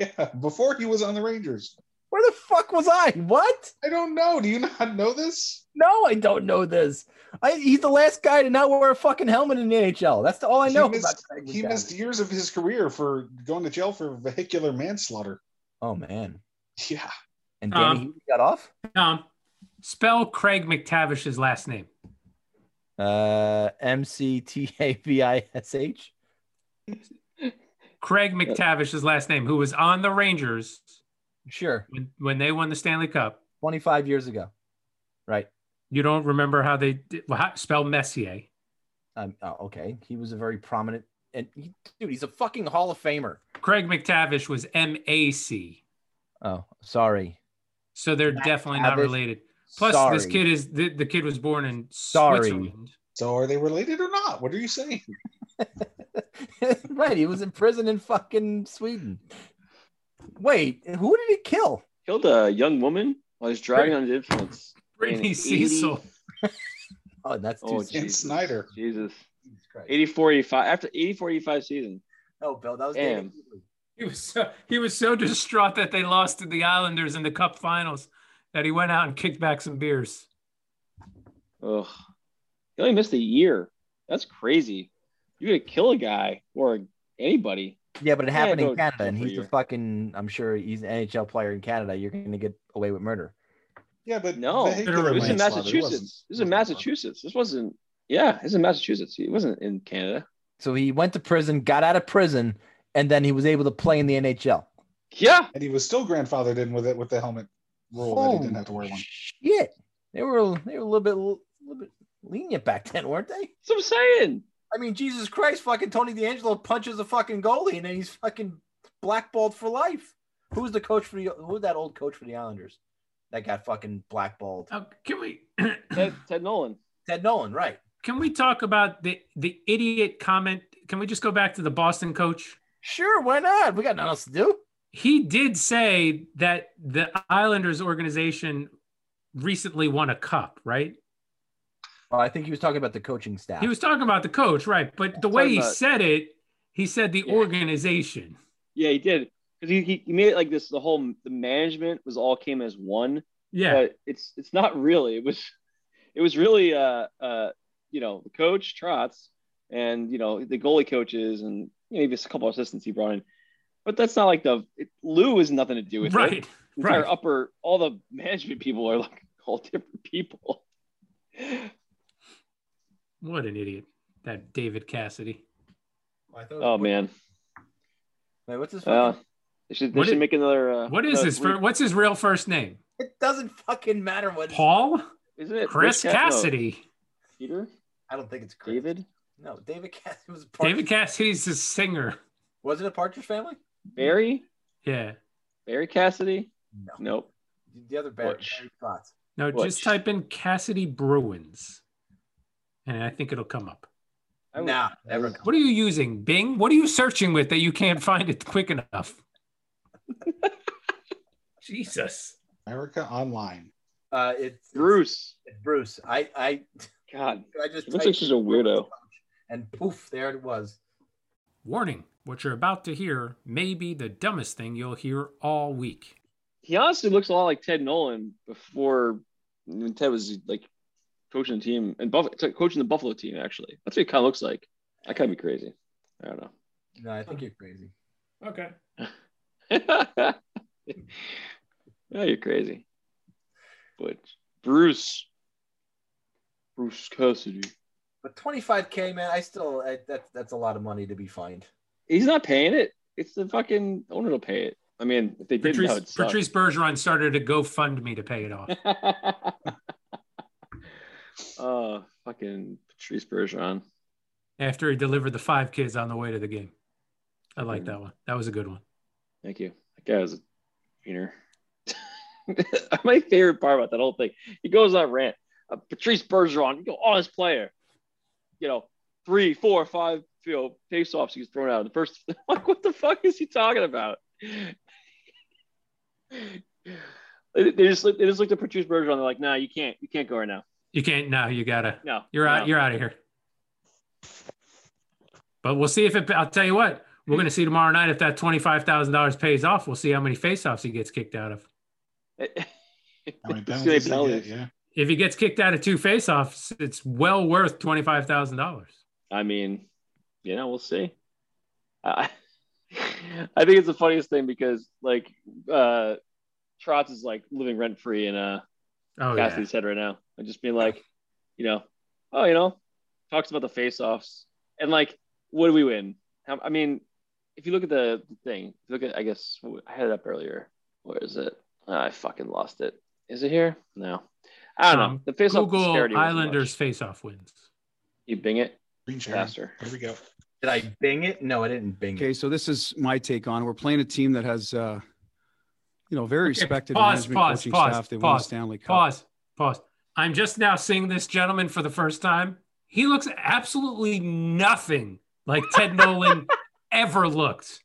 Yeah, before he was on the Rangers.
Where the fuck was I? What?
I don't know. Do you not know this?
No, I don't know this. I, he's the last guy to not wear a fucking helmet in the NHL. That's the, all I
He
know
missed-
about
He missed years of his career for going to jail for vehicular manslaughter.
Oh, man.
Yeah.
And Danny
Um,
Healy got off?
Tom, spell Craig MacTavish's last name.
Uh, M C T A V I S H.
Craig MacTavish's last name, who was on the Rangers
Sure.
when, when they won the Stanley Cup.
25 years ago. Right.
You don't remember how they did, well, how, spell Messier.
Um, oh, okay. He was a very prominent, and he, dude, he's a fucking Hall of Famer.
Craig McTavish was M A C.
Oh, sorry.
So they're
Matt
definitely not related. Plus,
Sorry.
this kid is the, the kid was born in
Sorry.
Switzerland.
So are they related or not? What are you saying? *laughs*
right, he was in prison in fucking Sweden. Wait, who did he kill?
Killed a young woman while he's driving under the influence.
Brittany
In
Cecil. *laughs*
Oh, that's too
Oh,
soon.
And
Jesus.
Snyder.
Jesus.
Jesus
84, 85. After 84, 85 season.
Oh, Bill, that was
Damn.
He was so he was so *laughs* distraught that they lost to the Islanders in the Cup Finals that he went out and kicked back some beers.
Ugh. He only missed a year. That's crazy. You're gonna kill a guy or anybody.
Yeah, but it happened
go-
in Canada, and he's a
you.
fucking. I'm sure he's an NHL player in Canada. You're going to get away with murder.
Yeah, but
No,
it
This is in
Manslaughter,
manslaughter, it wasn't-
Massachusetts. This is in Massachusetts. This wasn't. Yeah, this is in Massachusetts. He wasn't in Canada.
So he went to prison, got out of prison, and then he was able to play in the NHL.
Yeah.
And he was still grandfathered in with it with the helmet rule that he didn't have to wear one.
Shit, they were they were a little bit a little bit lenient back then, weren't they?
That's what I'm saying.
I mean, Jesus Christ, fucking Tony DeAngelo punches a fucking goalie, and then he's fucking blackballed for life. Who's the coach for the? Who that old coach for the Islanders that got fucking blackballed?
Uh, can we *clears throat*
Ted, Ted Nolan.
Ted Nolan, right?
can we talk about the the idiot comment? Can we just go back to the Boston coach?
Sure, why not? We got nothing else to do.
He did say that the Islanders organization recently won a cup, right?
Well, I think he was talking about the coaching staff.
He was talking about the coach, right? But the way he
about-
said it, he said the
Yeah.
organization.
Yeah, he did. Because he, he, he made it like this. The whole the management was all came as one.
Yeah.
But it's it's not really. It was it was really uh uh you know the coach Trotz and you know the goalie coaches and maybe just a couple of assistants he brought in. But that's not like the it, Lou has nothing to do with it.
right.
The entire
right.
upper all the management people are like *laughs* all different people.
What an idiot. That David Cassidy.
I thought-
Oh man.
Wait, what's his
Well,
fucking?
they should they should
is-
make another. Uh,
What is
another
his
three-
fir- what's his real first name?
it doesn't fucking matter what.
Paul?
Isn't it
Chris
Rick Cass- no,
Cassidy.
Peter
I don't think it's Chris.
David
No, David Cassidy was. A
David Cassidy's the singer.
Was it a Partridge Family?
Barry
Yeah.
Barry Cassidy.
No.
Nope.
The other Barry,
Butch.
Barry Spots.
No,
Butch.
just type in Cassidy Bruins. And I think it'll come up.
I would-
Nah, never.
What are you using? Bing? What are you searching with that you can't find it quick enough? *laughs* Jesus.
America Online.
Uh, it's
Bruce.
It's Bruce. I I
God, *laughs*
I just
He looks like she's a weirdo.
and poof, there it was.
Warning what you're about to hear may be the dumbest thing you'll hear all week.
he honestly looks a lot like Ted Nolan before when Ted was like coaching the team and Buff- coaching the Buffalo team. Actually, that's what he kind of looks like. That kind of be crazy. I don't know.
No, I think you're crazy.
Okay.
know. *laughs* yeah, you're crazy. But Bruce, Bruce Cassidy,
But 25k, man, I still I, that's that's a lot of money to be fined.
he's not paying it. It's the fucking owner to pay it. I mean, if they did, that would
Patrice,
suck.
Patrice Bergeron started a GoFundMe to pay it off. *laughs*
oh, fucking Patrice Bergeron.
after he delivered the five kids on the way to the game. I like that one. That was a good one.
Thank you. That guy was a wiener. *laughs* My favorite part about that whole thing, he goes on rant. Uh, Patrice Bergeron, you know, honest player. You know, three, four, five, you know, face offs he's thrown out. Of the first, *laughs* like, what the fuck is he talking about? they, they just they just looked at Patrice Bergeron. They're like, nah, you can't, you can't go right now.
You can't. No, you gotta.
No,
You're out.
no.
You're out of here. But we'll see if it. I'll tell you what. We're going to see tomorrow night if that twenty five thousand dollars pays off. We'll see how many faceoffs he gets kicked out of. *laughs*
How many
It's gonna be
penalties
penalties.
get? Yeah.
If he gets kicked out of two faceoffs, it's well worth twenty five thousand dollars.
I mean, you know, we'll see. I *laughs* I think it's the funniest thing because like uh Trotz is like living rent free in uh
Oh yeah.
Cassidy's head right now. And just being like, you know, oh, you know, talks about the face offs and like, what do we win? How, I mean, if you look at the, thing, look at I guess I had it up earlier. Where is it? Ah, I fucking lost it. Is it here? No. I don't know.
Um,
The face off
Google Islanders
face
off wins.
You bing it
Green sharing.
faster.
Here we go.
Did I bing it? No, I didn't bing
Okay,
it.
Okay, so this is my take on. We're playing a team that has, uh, you know, very
Okay,
respected
pause,
management,
pause,
coaching
pause,
staff. They won a
pause,
Stanley Cup.
Pause. Pause. I'm just now seeing this gentleman for the first time. He looks absolutely nothing like Ted *laughs* Nolan ever looked.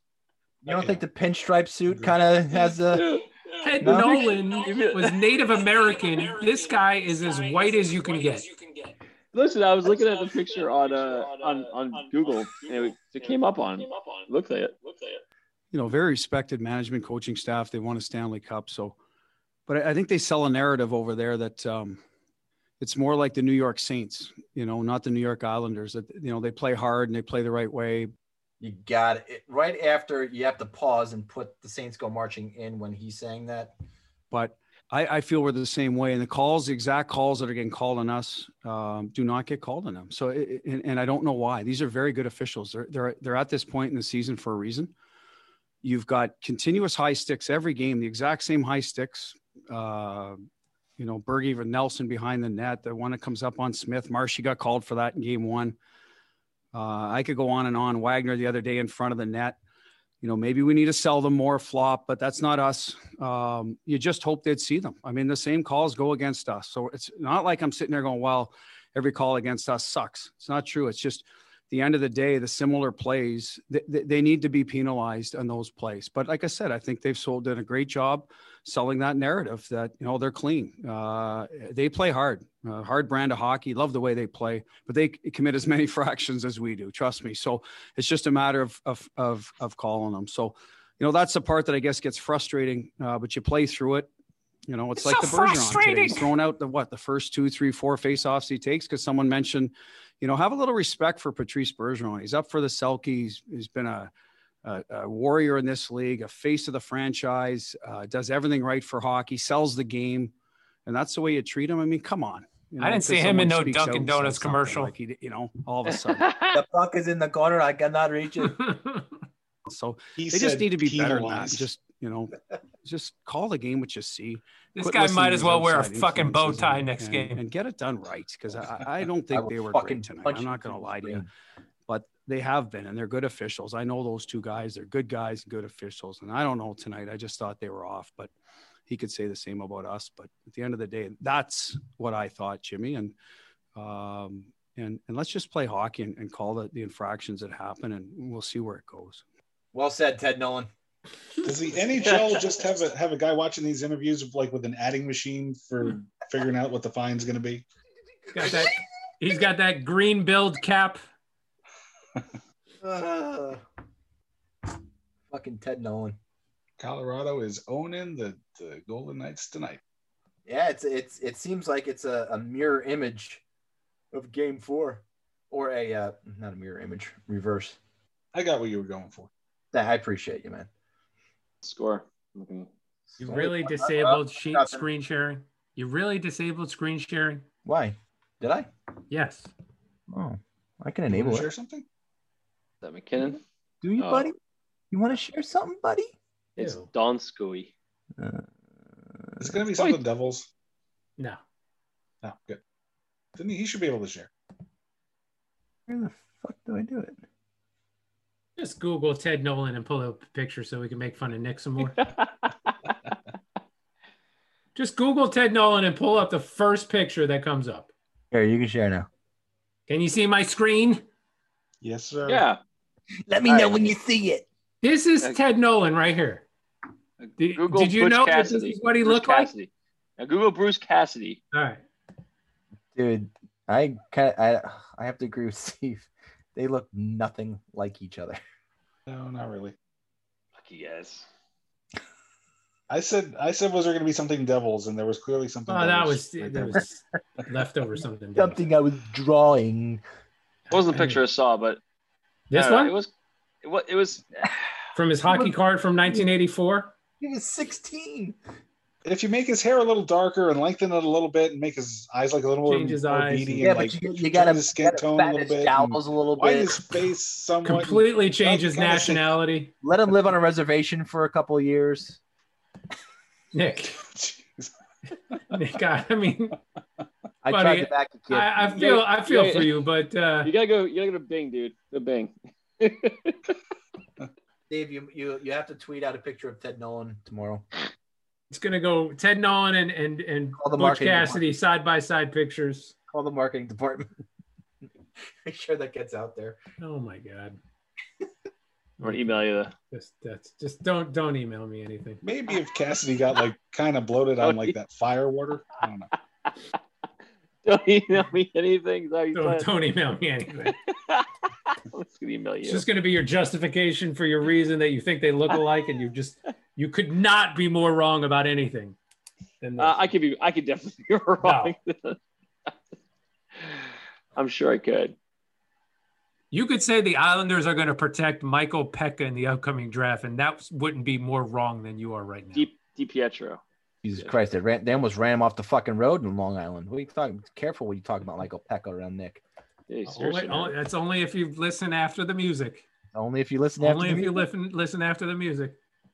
You don't think the pinstripe suit kind of *laughs* has a?
Ted
No.
Nolan *laughs* was Native American. This guy is as white as you can get.
Listen, I was looking at the picture on uh on on Google, and it, it came up on. Looks like it.
you know, very respected management coaching staff. They won a Stanley Cup. So, but I I think they sell a narrative over there that um, it's more like the New York Saints, you know, not the New York Islanders. That you know they play hard and they play the right way.
You got it. Right after you have to pause and put the Saints go marching in when he's saying that.
But I, I feel we're the same way. And the calls, the exact calls that are getting called on us, um, do not get called on them. So, it, and, and I don't know why. These are very good officials. They're they're they're at this point in the season for a reason. You've got continuous high sticks every game, the exact same high sticks. Uh, you know, Bergie and Nelson behind the net. The one that comes up on Smith, Marshy got called for that in game one. Uh, I could go on and on. Wagner the other day in front of the net. You know, maybe we need to sell them more flop, but that's not us. Um, you just hope they'd see them. I mean, the same calls go against us. So it's not like I'm sitting there going, well, every call against us sucks. It's not true. It's just the end of the day, the similar plays, they, they, need to be penalized on those plays. But like I said, I think they've sold done a great job selling that narrative that, you know, they're clean. Uh, they play hard, uh, hard brand of hockey. Love the way they play, but they commit as *laughs* many fractions as we do. Trust me. So it's just a matter of, of, of, of calling them. So, you know, that's the part that I guess gets frustrating, uh, but you play through it. You know, it's,
It's
like
so
the Bergeron today. He's thrown out the what the first two, three, four face-offs he takes because someone mentioned, you know, have a little respect for Patrice Bergeron. He's up for the Selke. He's, he's been a, a, a warrior in this league, a face of the franchise, uh, does everything right for hockey, sells the game, and that's the way you treat him. I mean, come on. You
I didn't see him in no Dunkin' Donuts commercial.
Like he, you know, all of a *laughs* sudden.
The puck is in the corner. I cannot reach it. *laughs*
So
He
they just
said
need to be better than that. Just you know, *laughs* just call the game what you see.
this
Quit
guy might as well wear a fucking bow tie next
and-
game.
and get it done right because I, I don't think they were
fucking
great tonight. I'm not going to lie to you,
screen.
But they have been and they're good officials. I know those two guys. They're good guys, good officials. And I don't know tonight. I just thought they were off, but he could say the same about us. But at the end of the day, that's what I thought, Jimmy. And um, and and let's just play hockey and, and call the, the infractions that happen, and we'll see where it goes.
Well said, Ted Nolan.
Does the NHL just have a have a guy watching these interviews with, like with an adding machine for figuring out what the fine's going to be?
Got that, he's got that green build cap.
Uh, fucking Ted Nolan.
Colorado is owning the, the Golden Knights tonight.
Yeah, it's it's it seems like it's a, a mirror image of Game Four, or a uh, not a mirror image, reverse.
I got what you were going for.
That I appreciate you, man.
Score. Looking-
You really disabled sheet
nothing.
screen sharing? You really disabled screen sharing?
Why? Did I?
Yes.
Oh, I can enable
wanna
it.
share something?
Is that MacKinnon?
Do you,
Oh.
buddy? You want to share something, buddy?
It's
Ew.
Don Scooey.
Uh,
It's going to be something Devils.
No.
No, good. Then he should be able to share.
where the fuck do I do it?
Just Google Ted Nolan and pull up a picture so we can make fun of Nick some more. *laughs* Just Google Ted Nolan and pull up the first picture that comes up.
Here, you can share now.
Can you see my screen?
Yes, sir.
yeah.
Let me
All
know
right.
when you see it.
This is
Okay.
Ted Nolan right here. Did,
Google
did you
Butch
know that this is what he
Bruce
looked like?
Now Google Bruce Cassidy.
All right.
Dude, I kind I I have to agree with *laughs* Steve. They look nothing like each other.
No, not really.
Lucky you guys.
I said I said was there going to be something Devils, and there was clearly something.
Oh, that was
right
that
there.
was leftover something. *laughs*
Something I was drawing.
It wasn't the picture I saw, but
This
I know,
one
It was. It was. It was *sighs*
from his hockey card from 1984.
He was 16.
If you make his hair a little darker and lengthen it a little bit, and make his eyes like a little
Change
more,
his
more
eyes.
beady
Yeah,
and
but
like
you, you gotta,
his skin
gotta
tone a
fatten
little
his
bit,
jowls a little bit.
his face somewhat.
Completely change his
kinda
nationality.
Let him live on a reservation for a couple of years.
Nick, *laughs* Nick, I I mean,
I
Buddy,
tried to back the kid.
I, I feel I feel
yeah.
for you, but uh,
you gotta go. You gotta go to Bing, dude. The Bing. *laughs*
Dave, you, you you have to tweet out a picture of Ted Nolan tomorrow.
It's gonna go Ted Nolan and and and
Call the
Butch Cassidy side by side pictures.
Call the marketing department. *laughs* Make sure that gets out there.
Oh my god.
I'm gonna email you the.
Just that's just don't don't email me anything.
Maybe if Cassidy got like kind of bloated on like that fire water. I don't know. *laughs*
Don't email me anything. Is that what you
Don't don't email me anything.
Email.
It's just gonna be your justification for your reason that you think they look alike, and you just *laughs* you could not be more wrong about anything. Than.
Uh, I could be. I could definitely be *laughs* wrong. *laughs* I'm sure I could.
You could say the Islanders are going to protect Michael Pekka in the upcoming draft, and that wouldn't be more wrong than you are right now.
Deep, Di Pietro.
Jesus
Yeah.
Christ, they, ran, they almost ran him off the fucking road in Long Island. What are you talking? Careful what you talk about Michael Pekka around Nick.
Yeah,
Only, only- that's only if you listen after the music.
Only if you listen. after
Only
the
if you
music.
listen listen after the music,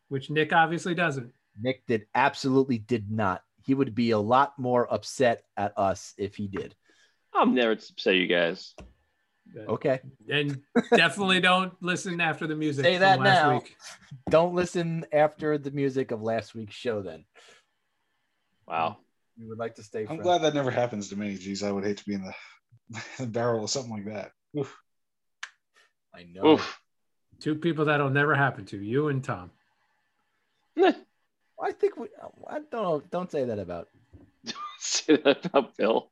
which Nick obviously doesn't.
Nick did absolutely did not. He would be a lot more upset at us if he did.
I'm never to say you guys.
Okay,
And *laughs* definitely don't listen after the music.
Say
from
that
last
now.
Week.
don't listen after the music of last week's show. Then
Wow.
Um, we would like to stay.
I'm
friends.
glad that never happens to me. Geez, I would hate to be in the, *laughs* the barrel of something like that. Oof.
I know.
Oof.
Two people that'll never happen to you and Tom.
I think we. I don't know. Don't say that about. *laughs*
Say that about Bill.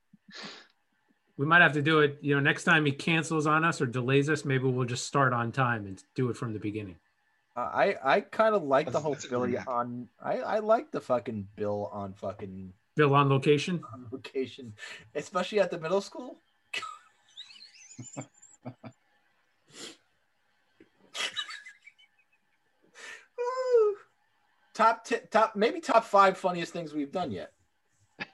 We might have to do it. You know, next time he cancels on us or delays us, maybe we'll just start on time and do it from the beginning.
I I kind of like the whole
that's
Billy
good-
on. I I like the fucking Bill on fucking
Bill on location. *laughs*
on location, especially at the middle school. *laughs* Top t- top maybe top five funniest things we've done yet.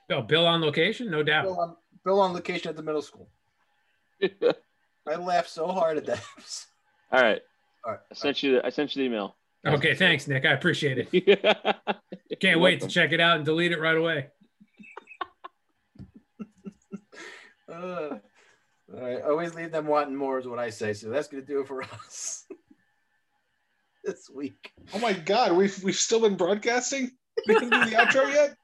Oh, Bill on location, no doubt.
Bill on, Bill on location at the middle school. *laughs* I laughed so hard at that.
All right.
All right.
I sent you. The, I sent you the email.
Okay, thanks, Nick. I appreciate it. *laughs*
You're
Can't wait to check it out and delete it right away. *laughs*
Uh, all right. Always leave them wanting more is what I say. So that's gonna do it for *laughs* us this week.
Oh my God, we've we've still been broadcasting. We didn't do the outro yet.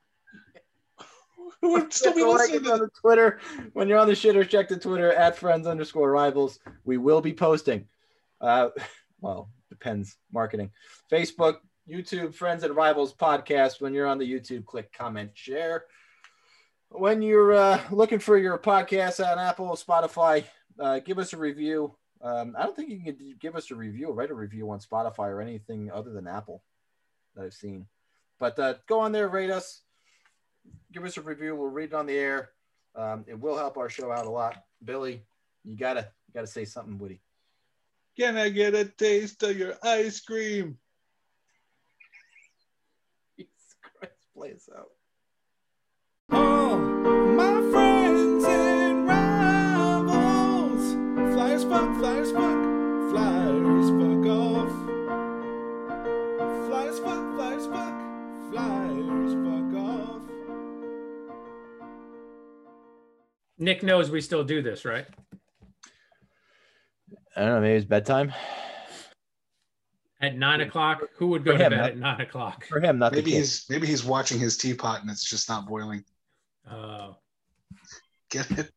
Who would still be
So like
listening
us on the Twitter. When you're on the shitter, check the Twitter at friends underscore rivals. We will be posting. Uh, well, depends. Marketing. Facebook, YouTube, Friends and Rivals podcast. When you're on the YouTube, click comment, share. When you're uh, looking for your podcast on Apple, Spotify, uh, give us a review. Um, I don't think you can give us a review write a review on Spotify or anything other than Apple that I've seen. But uh, go on there, rate us, give us a review. We'll read it on the air. Um, it will help our show out a lot. Billy, you gotta you gotta say something witty.
Can I get a taste of your ice cream?
Jesus Christ, play us out.
Oh, my friends and rivals. Flyers fuck, flyers fuck, flyers fuck off. Flyers fuck, flyers fuck, flyers fuck off.
Nick knows we still do this, right?
I don't know. Maybe it's bedtime
At nine o'clock. Who would go
For
to
him,
bed
not-
at nine o'clock?
for him. Not
Maybe
the kid.
he's maybe he's watching his teapot and it's just not boiling.
Oh.
Get it?